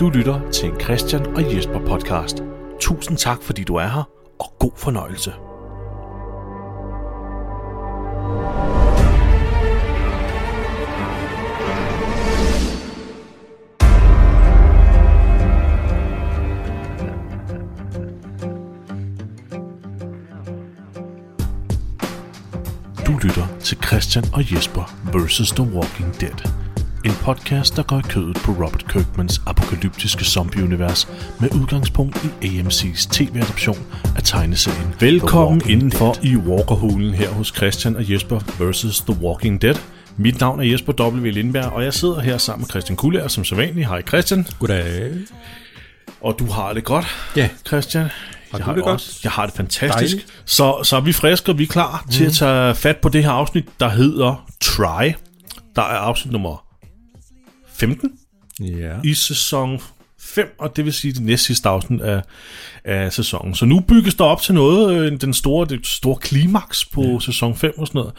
Du lytter til en Christian og Jesper podcast. Tusind tak, fordi du er her, og god fornøjelse. Du lytter til Christian og Jesper versus The Walking Dead. En podcast, der går i kødet på Robert Kirkmans apokalyptiske zombieunivers med udgangspunkt i AMC's tv-adoption af tegneserien. Velkommen indenfor Dead. i Walkerhulen her hos Christian og Jesper vs. The Walking Dead. Mit navn er Jesper W. Lindberg, og jeg sidder her sammen med Christian Kuller, som så vanligt. Hej Christian. Goddag. Og du har det godt, Ja. Christian. Har jeg du det godt? Også. Jeg har det fantastisk. Dejligt. Så, så er vi friske, og vi er klar mm. til at tage fat på det her afsnit, der hedder Try. Der er afsnit nummer 15 Ja. i sæson 5, og det vil sige det næst sidste afsnit af, af sæsonen. Så nu bygges der op til noget, øh, den store, det store klimaks på ja. sæson 5 og sådan noget.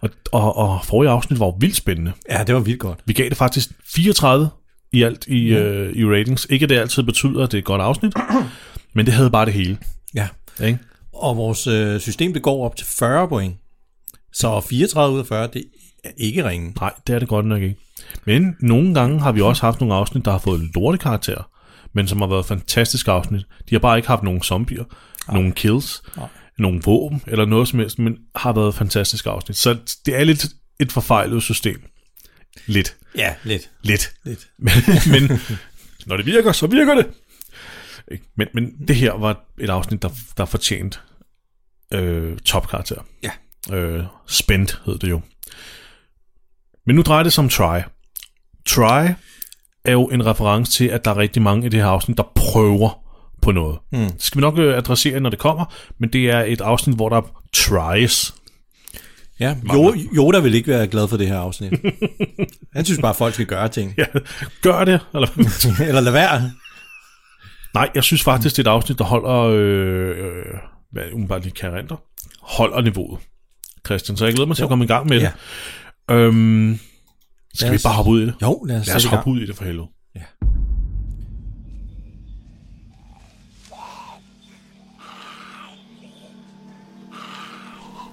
Og, og, og forrige afsnit var jo vildt spændende. ja, det var vildt godt. Vi gav det faktisk 34 i alt i, ja. øh, i ratings. Ikke at det altid betyder, at det er et godt afsnit, men det havde bare det hele. Ja. Ikke? Og vores øh, system, det går op til 40 point. Så 34 ud af 40, det er ikke ringe. Nej, det er det godt nok ikke. Men nogle gange har vi også haft nogle afsnit, der har fået lortekarakter, men som har været fantastiske afsnit. De har bare ikke haft nogen zombier, Nej. nogen kills, Nej. nogen våben eller noget som helst, men har været fantastiske afsnit. Så det er lidt et forfejlet system. Lidt. Ja, lidt. Lidt. lidt. Men, men når det virker, så virker det. Men, men det her var et afsnit, der, der fortjent øh, topkarakter. Ja. Øh, spændt hed det jo. Men nu drejer det sig om Try. Try er jo en reference til, at der er rigtig mange i det her afsnit, der prøver på noget. Mm. Det skal vi nok øh, adressere, når det kommer, men det er et afsnit, hvor der tries. Ja, jo, Yoda vil ikke være glad for det her afsnit. Han synes bare, at folk skal gøre ting. Ja, gør det. Eller, Eller lad være. nej, jeg synes faktisk, det er et afsnit, der holder, øh, øh, hvad umiddelbart lige kan renter, holder niveauet. Christian, så jeg glæder mig til at komme i gang med det. Øhm, skal Lad vi os- bare hoppe ud i det? Jo, lad os, Lad os hoppe ud i det for helvede. Ja.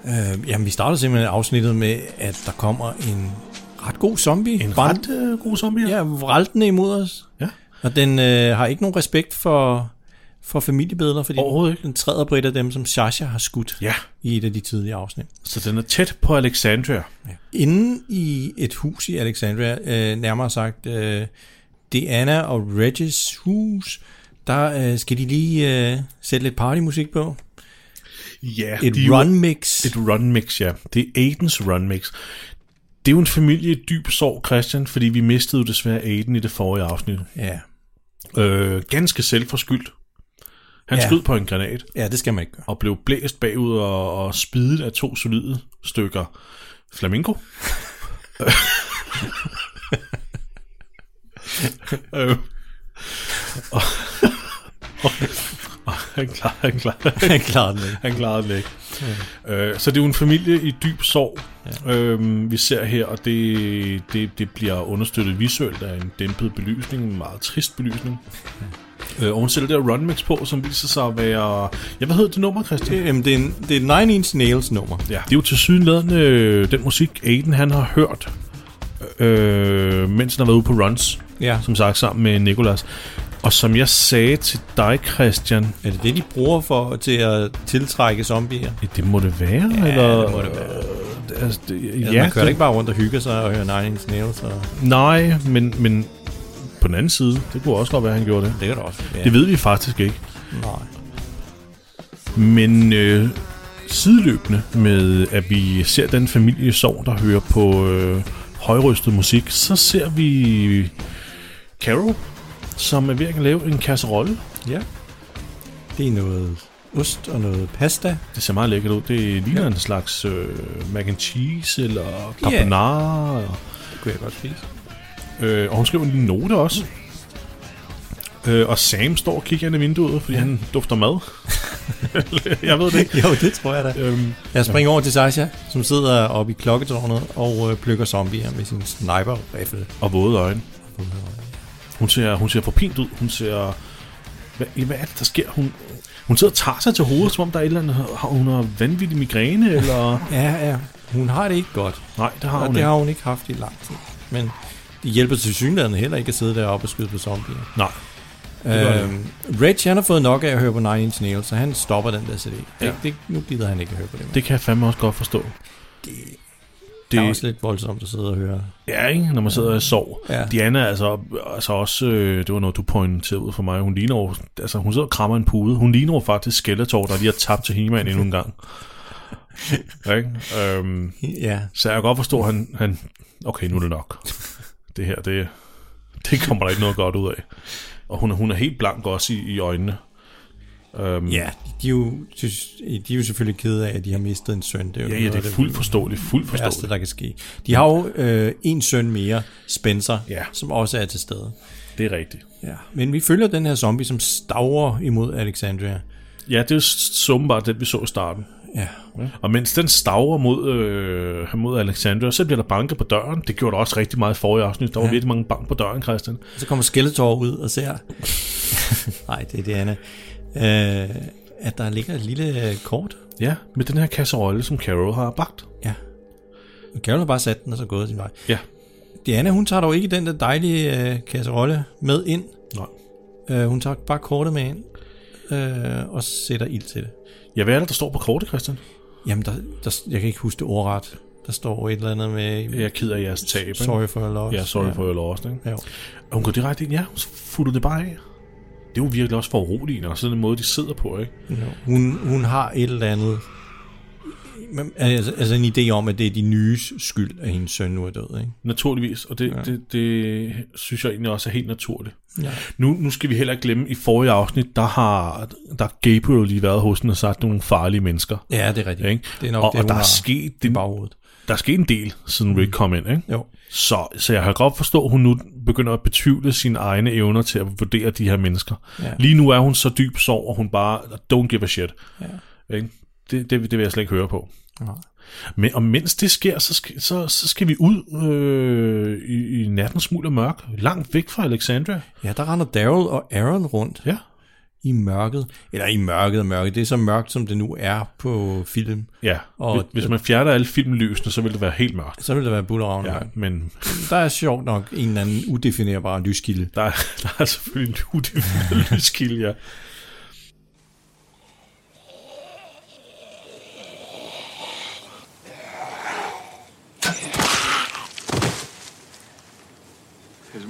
Øh, jamen, vi starter simpelthen afsnittet med, at der kommer en ret god zombie. En Vand- ret øh, god zombie. Ja, vraltende imod os. Ja. Og den øh, har ikke nogen respekt for, for familiebilleder, fordi Overhovedet ikke. den træder på et af dem, som Sasha har skudt ja, i et af de tidlige afsnit. så den er tæt på Alexandria. Inden i et hus i Alexandria, øh, nærmere sagt øh, Diana og Regis hus, der øh, skal de lige øh, sætte lidt partymusik på. Ja, Et run mix. Et run mix, ja. Det er Aidens run mix. Det er jo en familie i dyb sorg, Christian, fordi vi mistede jo desværre Aiden i det forrige afsnit. Ja. Øh, ganske selvforskyldt. Han ja. Ja. skød på en granat ja, det skal man ikke gøre. og blev blæst bagud og, og spidet af to solide stykker flamingo. øh, og, og, og han klarede, han klarede, Han klarer den ikke. han klarede den ikke. Øh, så det er jo en familie i dyb sorg, ja. øhm, vi ser her, og det, det, det bliver understøttet visuelt af en dæmpet belysning, en meget trist belysning. Øh, og hun sætter der run mix på, som viser sig at være... Ja, hvad hedder det nummer, Christian? Jamen, det er, en, det er Nine Inch Nails nummer. Ja. Det er jo til sydenladende øh, den musik, Aiden han har hørt, øh, mens han har været ude på runs, Ja. som sagt sammen med Nikolas. Og som jeg sagde til dig, Christian, Er det det, de bruger for til at tiltrække zombier? det må det være, Ja, eller... det må det være. Øh, altså, det, Ja, ja, man kører det, ikke bare rundt og hygger sig og hører Nine Inch Nails. Og... Nej, men, men på den anden side, det kunne også godt være, at han gjorde det. Det kan det også. Ja. Det ved vi faktisk ikke. Nej. Men øh, sideløbende med, at vi ser den familie sorg, der hører på øh, højrystet musik, så ser vi Carol, som er ved at lave en kasserolle. Ja. Det er noget ost og noget pasta. Det ser meget lækkert ud. Det ligner Ja. en slags øh, mac and cheese eller carbonara. Yeah. Det kunne jeg godt spise. Øh, og hun skriver en lille note også. Øh, og Sam står og kigger ind i vinduet, fordi ja. han dufter mad. jeg ved det ikke. Jo, det tror jeg da. Øhm, Jeg springer over til Sasha, som sidder oppe i klokketårnet og øh, plukker zombier med sin sniper-rifle. og våde øjne. Hun ser, hun ser forpint ud. Hun ser... Hvad, hvad er det, der sker? Hun, hun sidder og tager sig til hovedet, som om der er et eller andet... Har hun har vanvittig migræne, eller... Ja, ja. Hun har det ikke godt. Nej, det har Og hun det ikke. har hun ikke haft i lang tid. Men det hjælper til synligheden heller ikke at sidde deroppe og skyde på zombier. Nej. Øhm, Reg, han har fået nok af at høre på Nine Inch Nails, så han stopper den der CD. Ja. Det, det, nu gider han ikke at høre på det. mere. Det kan jeg fandme også godt forstå. det, Det er også lidt voldsomt at sidde og høre. Ja, ikke? Når man sidder og sover. Ja. Diana er altså, altså også, øh, det var noget, du pointerede ud for mig, hun ligner jo, altså hun sidder og krammer en pude. Hun ligner jo faktisk Skeletor, der lige har tabt til He-Man endnu en gang. ikke? Øhm, Ja, så jeg kan godt forstå, at han, han, okay, nu er det nok. Det her, det, det kommer der ikke noget godt ud af. Og hun, er- hun er helt blank også i, i øjnene. Øhm, ja de, er jo, de er jo selvfølgelig kede af, at de har mistet en søn. Det er jo ja, ja, noget det er fuldt forståeligt, fuldt værste, forståeligt. der kan ske. De har jo øh, en søn mere, Spencer, Ja. som også er til stede. Det er rigtigt. Ja. Men vi følger den her zombie, som stavrer imod Alexandria. Ja, det er så åbenbart den, vi så i starten. Ja, Og mens den stavrer mod, øh, mod Alexander, så bliver der banket på døren. Det gjorde der også rigtig meget i forrige afsnit. Der var Ja. virkelig mange bank på døren, Christian. så kommer Skeletor ud og ser... Nej, det er det andet. Øh, at der ligger et lille øh, kort. Ja, med den her kasserolle, som Carol har bagt. Ja. Og Carol har bare sat den, og så gået sin vej. Ja. Diana, hun tager dog ikke den der dejlige øh, kasserolle med ind. Nej. Øh, hun tager bare kortet med ind, øh, og sætter ild til det. Ja, hvad er det, der står på kortet, Christian? Jamen, der, der, jeg kan ikke huske det ordret. Der står et eller andet med... Jeg er ked af jeres tab? Sorry for your loss. Ja, sorry ja. for your loss, ikke? Ja. Og hun går direkte ind, ja, så futter det bare af. Det er jo virkelig også for uroligende, og sådan en måde, de sidder på, ikke? Jo. Hun, hun har et eller andet... Men, Altså, altså en idé om, at det er de nyes skyld, at hendes søn nu er død, ikke? Naturligvis, og det, Ja. det, det synes jeg egentlig også er helt naturligt. Ja. Nu, nu skal vi heller ikke glemme, i forrige afsnit, der har der Gabriel lige været hos den og sagt nogle farlige mennesker. Ja, det er rigtigt. Ikke? Det er nok og, det, og der er sket det, baghovedet. der er sket en del, siden Rick kom ind, ikke? Jo. Så, så jeg kan godt forstå, at hun nu begynder at betvivle sine egne evner til at vurdere de her mennesker. Ja. Lige nu er hun så dyb sorg, og hun bare, don't give a shit. Ja. Ikke? Det, det, det vil jeg slet ikke høre på. Nej. Men og mens det sker, så skal, så, så skal vi ud øh, i, i natten smuld og mørk, langt væk fra Alexandria. Ja, der render Daryl og Aaron rundt Ja. i mørket. Eller i mørket og mørket. Det er så mørkt, som det nu er på film. Ja, Og- hvis man fjerner alle filmlysene, så vil det være helt mørkt. Så vil det være bullerravn. Ja, men Der er sjovt nok en eller anden udefinerbar lyskilde. der er, der er selvfølgelig en udefineret lyskilde, ja.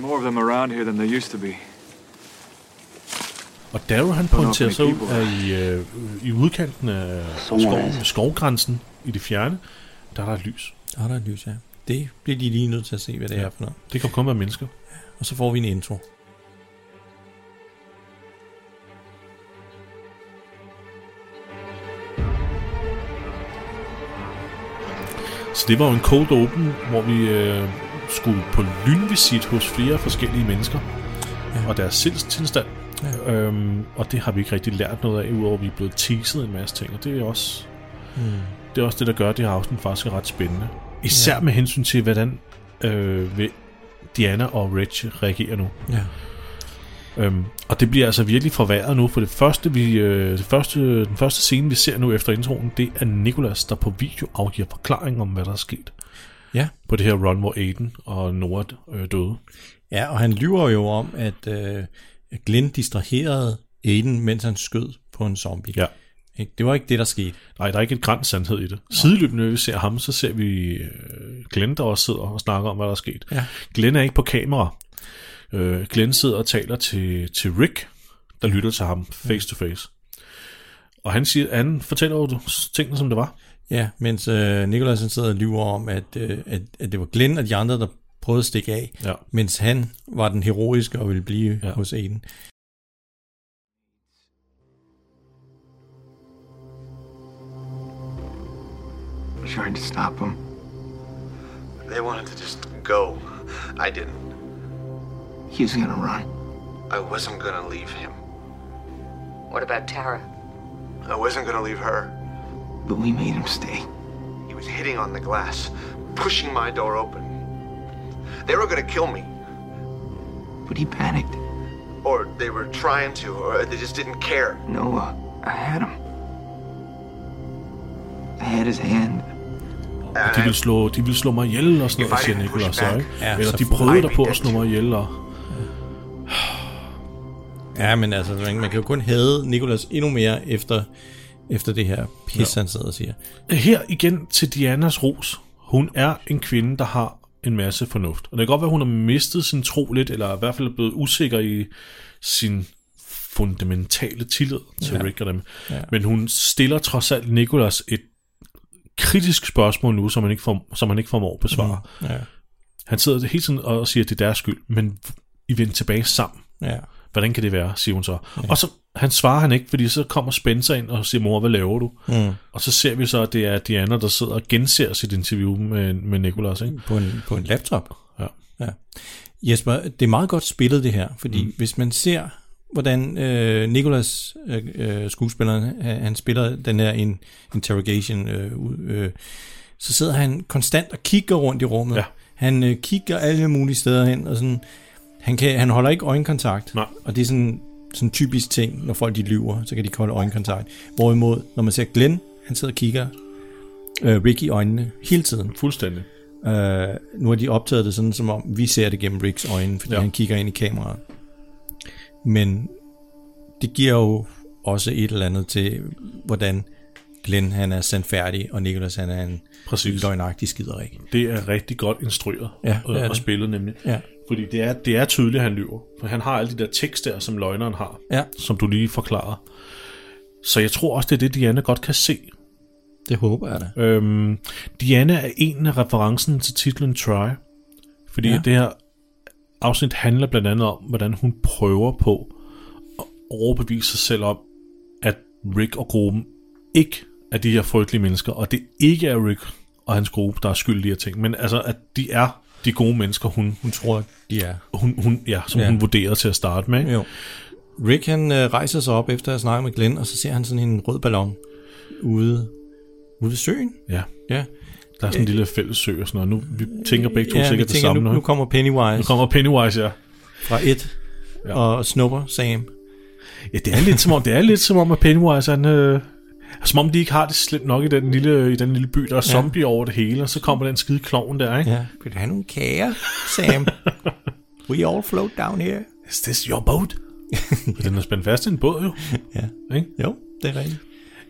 More of them around here than there used to be. Og Daryl han pointerer så ud af i, øh, i udkanten af skoven, skovgrænsen i det fjerne, der er der et lys. Der er der et lys, ja. Det bliver de lige nødt til at se, hvad det Ja. er for noget. Det kan kun være mennesker. Og så får vi en intro. Så det var jo en cold open, hvor vi øh, skulle på lynvisit hos flere forskellige mennesker. Ja. Og deres sindstilstand. Ja. Øhm, og det har vi ikke rigtig lært noget af, udover at vi er blevet teaset en masse ting. Og det er også Hmm. det, er også det der gør, det her afsnit faktisk ret spændende. Især ja. med hensyn til, hvordan øh, vil Diana og Reg reagerer nu. Ja. Øhm, og det bliver altså virkelig forværret nu, for det første, vi, øh, det første, den første scene, vi ser nu efter introen, det er Nicholas, der på video afgiver forklaring om, hvad der er sket. Ja. På det her run, hvor Aiden og Nora øh, døde. Ja, og han lyver jo om, at øh, Glenn distraherede Aiden, mens han skød på en zombie. Ja. Ikke? Det var ikke det, der skete. Nej, der er ikke et græns sandhed i det. Sideløbende, når vi ser ham, så ser vi øh, Glenn, der også sidder og snakker om, hvad der er sket. Ja. Glenn er ikke på kamera. Øh, Glenn sidder og taler til, til Rick, der lytter til ham face to face. Og han siger, han fortæller jo tingene, som det var. Ja, mens øh, han sidder og lyver om, at, øh, at, at det var Glenn og de andre, der prøvede at stikke af, Ja. mens han var den heroiske og ville blive ja. Ja. hos Aiden. Trying to stop them. They wanted to just go. I didn't. He was gonna run. I wasn't gonna leave him. What about Tara? I wasn't gonna leave her. But we made him stay. He was hitting on the glass, pushing my door open. They were gonna kill me. but he panicked. Or they were trying to, or they just didn't care. No, uh, I had him. I had his hand. Og de vil slå, de vil slå mig ihjel og sådan If noget, I siger didn't Nicholas push så, ikke? Ja, Eller så de får- prøvede der på dead at slå mig ihjel, og Ja, men altså, man, man kan jo kun hade Nicholas endnu mere efter, efter det her pis, ja. han sidder og siger. her igen til Dianas ros. Hun er en kvinde, der har en masse fornuft. Og det kan godt være, hun har mistet sin tro lidt, eller i hvert fald er blevet usikker i sin fundamentale tillid til ja. Rick og dem. Ja. Men hun stiller trods alt Nicholas et kritisk spørgsmål nu, som han ikke, får, som han ikke formår at besvare. Mm. Ja, Han sidder hele tiden og siger, at det er deres skyld, men I vender tilbage sammen. ja. Hvordan kan det være, siger hun så. Ja. Og så han svarer han ikke, fordi så kommer Spencer ind og siger, mor, hvad laver du? Mm. Og så ser vi så, at det er Diana, der sidder og genser sit interview med, med Nicholas. Ikke? På en, på en laptop. Ja. Ja. Jesper, det er meget godt spillet det her, fordi mm. hvis man ser, hvordan øh, Nicholas, øh, øh, skuespilleren, han, han spiller den her in, interrogation, øh, øh, så sidder han konstant og kigger rundt i rummet. Ja. Han øh, kigger alle mulige steder hen, og sådan, han, kan, han holder ikke øjenkontakt. Nej. Og det er sådan sådan en typisk ting, når folk de lyver, så kan de ikke holde øjenkontakt. Hvorimod, når man ser Glenn, han sidder og kigger øh, Rick i øjnene hele tiden. Fuldstændig. Øh, nu har de optaget det sådan, som om vi ser det gennem Ricks øjne, fordi Ja. han kigger ind i kameraet. Men det giver jo også et eller andet til, hvordan Glenn han er sandfærdig, og Nicholas han er en Præcis. løgnagtig skiderik. Det er rigtig godt instrueret Ja, og, og spillet nemlig. Ja. Fordi det er, det er tydeligt, at han lyver. For han har alle de der tekst der, som løgneren har, Ja, som du lige forklarer. Så jeg tror også, det er det, Diana godt kan se. det håber jeg da. Øhm, Diana er en af referencen til titlen Try. Fordi. Ja. det her afsnit handler blandt andet om, hvordan hun prøver på at overbevise sig selv om, at Rick og gruppen ikke er de her frygtelige mennesker, og det ikke er Rick og hans gruppe, der er skyld i de her ting, men altså, at de er de gode mennesker, hun, Hun tror, de er. hun, hun, ja, som ja. Hun vurderer til at starte med. Jo. Rick han øh, rejser sig op efter at snakke med Glenn, og så ser han sådan en rød ballon ude, ude ved søen. Ja. Ja, Der er sådan en lille fælles sø og sådan noget. Nu vi tænker begge to ja sikkert det samme nu, nu. kommer Pennywise nu kommer Pennywise, ja. fra et ja. og snupper Sam. Ja, det er lidt som om, det er lidt som om, at Pennywise, han, øh, som om de ikke har det slemt nok i den lille, i den lille by, der er ja. zombie over det hele, og så kommer den skide klovn der, ikke? Ja. Vil du have nogle kager, Sam? We all float down here. Is this your boat? Og den er spændt fast i en båd, jo. Ja. Ikke? Jo, det er rigtigt.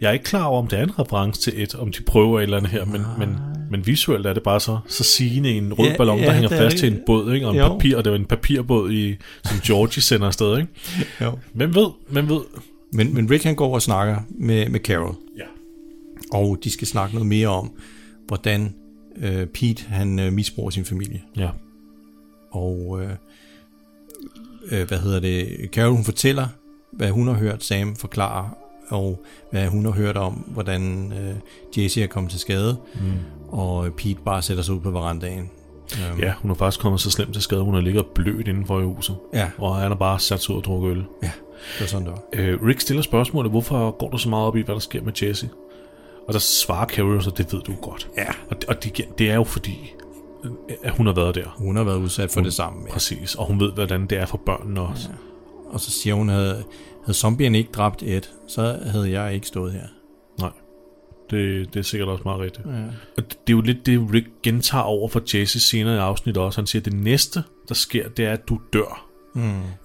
Jeg er ikke klar over, om det er en reference til et, om de prøver et eller andet her, men, men, men visuelt er det bare så, så sigende en rød Ja, ballon, der ja, hænger det er fast til en båd, ikke? og en Jo. papir, og det var en papirbåd, i, som Georgie sender afsted. Ikke? Jo. Hvem ved? Hvem ved? Men, men Rick han går og snakker med, med Carol, Ja. og de skal snakke noget mere om, hvordan øh, Pete han øh, misbruger sin familie. Ja. Og øh, øh, hvad hedder det? Carol hun fortæller, hvad hun har hørt Sam forklare, og hvad hun har hørt om, hvordan øh, Jesse er kommet til skade, mm. og Pete bare sætter sig ud på verandaen. Um, ja, hun er faktisk kommet så slemt til skade, hun har ligget blødt indenfor i huset. ja, Og han har bare sat sig ud og drukket øl. ja, det var sådan, det var. Øh, Rick stiller spørgsmålet, hvorfor går du så meget op i, hvad der sker med Jesse? Og der svarer Carol så, det ved du godt. Ja. Og, og det, det er jo fordi, at hun har været der. Hun har været udsat for det samme. Ja. Præcis. Og hun ved, hvordan det er for børnene også. Og så siger hun, havde, havde zombierne ikke dræbt Ed, så havde jeg ikke stået her. Nej. Det, det er sikkert også meget rigtigt. Ja. Og det er jo lidt det, Rick gentager over for Jesse senere i afsnittet også. Han siger, at det næste, der sker, det er, at du dør.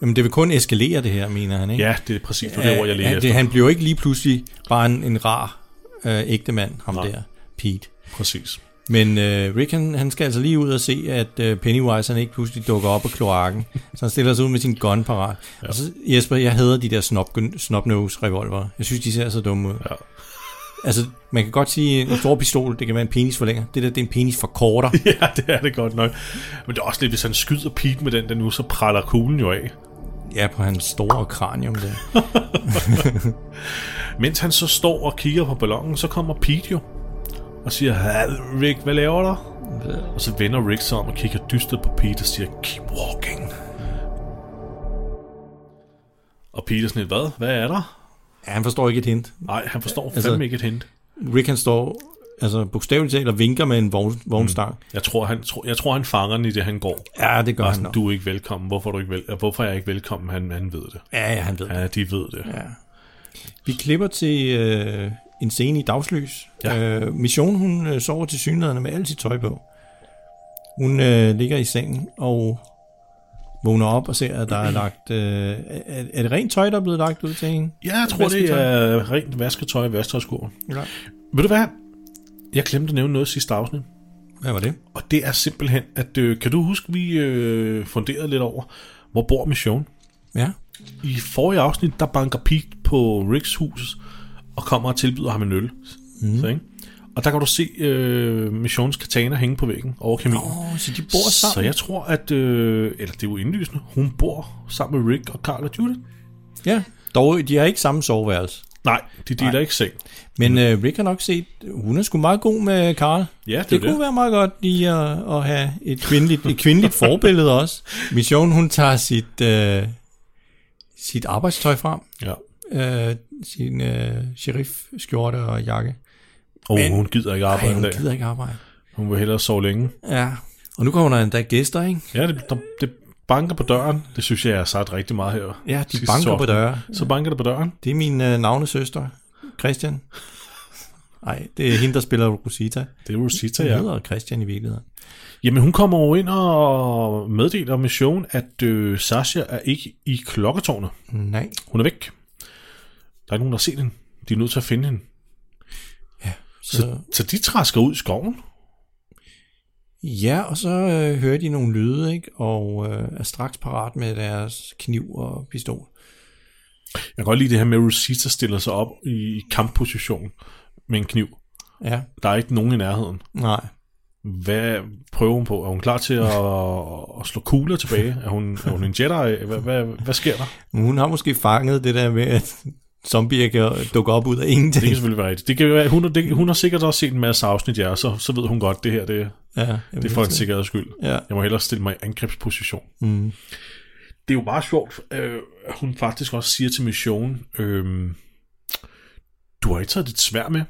Jamen, det vil kun eskalere det her, mener han, ikke? Ja, det er præcis det, det ord, jeg lige han, efter. det, han bliver jo ikke lige pludselig bare en, en rar øh, ægte mand, ham Nej. der, Pete. Præcis. Men øh, Rick, han, han skal altså lige ud og se, at øh, Pennywise han ikke pludselig dukker op på kloakken. så han stiller sig ud med sin gun parat. Ja. Og så, Jesper, jeg hader de der snop, snopnose revolver. Jeg synes, de ser så dumme ud. Ja. Altså, man kan godt sige, en stor pistol, det kan være en penis forlænger. Det der, det er en penis forkorter. ja, det er det godt nok. Men det er også lidt, hvis han skyder Pete med den der nu, så praller kuglen jo af. ja, på hans store kranium der. Mens han så står og kigger på ballonen, så kommer Pete jo og siger, "Hal, Rick, hvad laver du? Og så vender Rick sig om og kigger dystert på Pete og siger, keep walking. Og Pete er sådan lidt, hvad? Hvad er der? Ja, han forstår ikke et hint. Nej, han forstår Altså- fandme ikke et hint. Rick han står altså bogstaveligt talt, og vinker med en vogn, vognstang. Jeg tror, han, tro, jeg tror, han fanger den i det, han går. Ja, det gør Bare han nok. du er ikke velkommen. Hvorfor er, du ikke vel, hvorfor er jeg ikke velkommen? Han, han ved det. Ja, ja, han ved det. Ja, de ved det. Ja. Vi klipper til øh, en scene i dagslys. Ja. Øh, Mission, hun øh, sover til synligheden med alt sit tøj på. Hun øh, ligger i sengen og vågner op og ser, at der er lagt... Øh, er, er det rent tøj, der er blevet lagt ud til hende? Ja, jeg tror, det Vasketøj. er rent vasketøj i vasketøjskurven. Ja. Ved du hvad? Jeg glemte at nævne noget sidste afsnit. Hvad var det? Og det er simpelthen, at øh, kan du huske, vi øh, funderede lidt over, hvor bor Mission? Ja. I forrige afsnit, der banker Pete på Ricks hus og kommer og tilbyder ham en øl. Mm. Så, ikke? Og der kan du se øh, Missions katana hænge på væggen over kaminen. Oh, så de bor sammen? Så jeg tror, at... Øh, eller det er jo indlysende. Hun bor sammen med Rick og Carl og Judith. Ja. Dog, de har ikke samme soveværelse. Nej, de deler Nej. ikke seng. Men øh, Rick har nok set, hun er sgu meget god med Carl. Ja, det, Det, det kunne det. være meget godt lige at, at have et kvindeligt, et kvindeligt forbillede også. Mission, hun tager sit, øh, sit arbejdstøj frem. Ja. Øh, sin øh, sheriff-skjorte og jakke. Og Men- hun gider ikke Ej, arbejde hun en dag. gider ikke arbejde. Hun vil hellere sove længe. Ja. Og nu kommer der endda gæster, ikke? Ja, det, der, det banker på døren. Det synes jeg, jeg har sagt rigtig meget her. Ja, de banker på afsnit. døre. Så banker det på døren. Det er min øh, navnesøster, Christian. Nej, det er hende, der spiller Rosita. Det er Rosita, Hun ja. hedder Christian i virkeligheden. Jamen, hun kommer over ind og meddeler mission, at øh, Sasha er ikke i klokketårnet. Nej. Hun er væk. Der er ikke nogen, der har set hende. De er nødt til at finde hende. Så, Så, så de træsker ud i skoven. Ja, og så øh, hører de nogle lyde, ikke? Og øh, er straks parat med deres kniv og pistol. Jeg kan godt lide det her med, at Rosita stiller sig op i kampposition med en kniv. Ja, Der er ikke nogen i nærheden. nej. Hvad prøver hun på? Er hun klar til at, at slå kugler tilbage? Er hun, er hun en Jedi? Hvad, hvad, hvad sker der? Hun har måske fanget det der med, at zombier kan dukke op ud af Det ingenting. kan selvfølgelig være rigtigt. Det kan være, hun, har, det, hun har sikkert også set en masse afsnit, ja, så, så ved hun godt, det her det, Ja, det er for en det. sikkerheds skyld. Ja. Jeg må hellere stille mig i angrebsposition. Mm. Det er jo bare sjovt, øh, at hun faktisk også siger til Mission, øh, du har ikke taget dit svær med.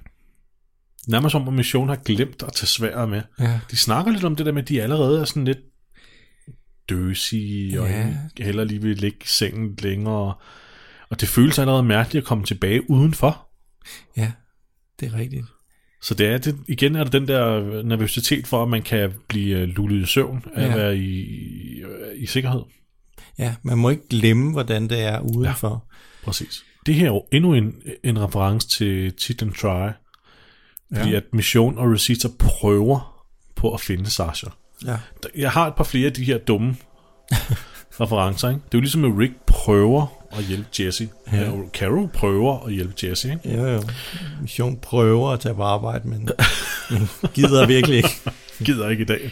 Nærmest som om Mission har glemt at tage sværet med. Ja. De snakker lidt om det der med, at de allerede er sådan lidt døsige, og Ja. heller lige vil ligge i sengen længere. Og det føles allerede mærkeligt at komme tilbage udenfor. ja, det er rigtigt. Så det er det, igen er det den der nervøsitet for, at man kan blive øh, lullet i søvn af Ja. at være i, i, i sikkerhed. Ja, man må ikke glemme, hvordan det er udenfor. Præcis. Det her er jo endnu en, en reference til Tit and Try. Fordi Ja. at Mission og Rosita prøver på at finde Sasha. Ja. Jeg har et par flere af de her dumme referencer. Ikke? Det er jo ligesom, at Rick prøver at hjælpe Jesse. Ja. Ja. Og Carol prøver at hjælpe Jesse. Ikke? Jo, jo. Mission prøver at tage på arbejde, men gider virkelig ikke. Gider ikke i dag.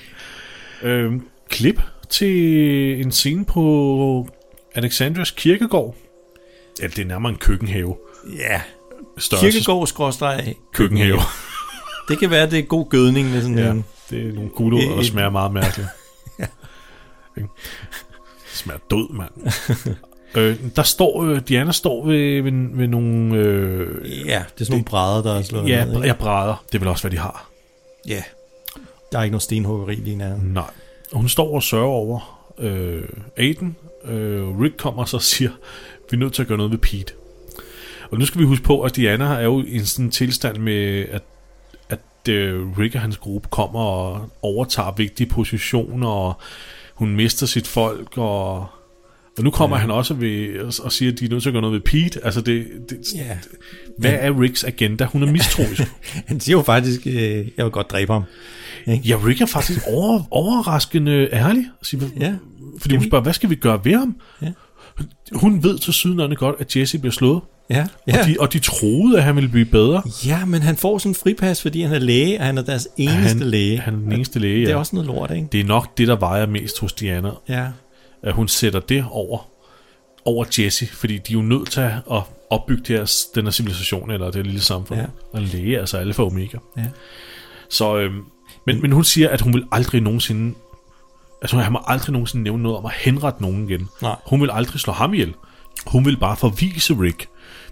Øhm, klip til en scene på Alexandrias kirkegård. Ja, det er nærmere en køkkenhave. Ja, Størrelse kirkegård skråstreg. køkkenhave. Det kan være, det er god gødning med sådan Ja, en... det er nogle gulerødder, der smager meget mærkeligt. Det smager død, mand. Øh, der står, øh, Diana står ved, ved, ved nogle... Øh, Ja, det er sådan nogle brædder, der er slået ja, ned. ikke? ja, brædder. Det er vel også, hvad de har. ja. Der er ikke noget stenhuggeri lige nær. Nej. Og hun står og sørger over øh, Aiden. Øh, Rick kommer og så siger, vi er nødt til at gøre noget ved Pete. Og nu skal vi huske på, at Diana er jo i en sådan tilstand med, at, at øh, Rick og hans gruppe kommer og overtager vigtige positioner, og hun mister sit folk, og, og nu kommer ja. han også ved, og, siger, at de er nødt til at gøre noget ved Pete. Altså, det, det, Ja. hvad er Ricks agenda? Hun er mistroisk. Han siger jo faktisk, øh, jeg vil godt dræbe ham. ja, Rick er faktisk over, overraskende ærlig. Siger, Ja. Fordi hun spørger, hvad skal vi gøre ved ham? Ja. Hun ved til sydenlande godt, at Jesse bliver slået. Ja. Ja. Og, de, og de troede, at han ville blive bedre. ja, men han får sådan en fripas, fordi han er læge, og han er deres eneste han, læge. Han er den eneste læge, ja. Det er også noget lort, ikke? det er nok det, der vejer mest hos Diana. Ja. At hun sætter det over, over Jesse. Fordi de er jo nødt til at opbygge det her, den her civilisation, eller det lille samfund. Ja. Og læge, altså alfa og omega. Ja. Så, øhm, men, men hun siger, at hun vil aldrig nogensinde... Altså, han må aldrig nogensinde nævne noget om at henrette nogen igen. Nej. Hun vil aldrig slå ham ihjel. Hun vil bare forvise Rick,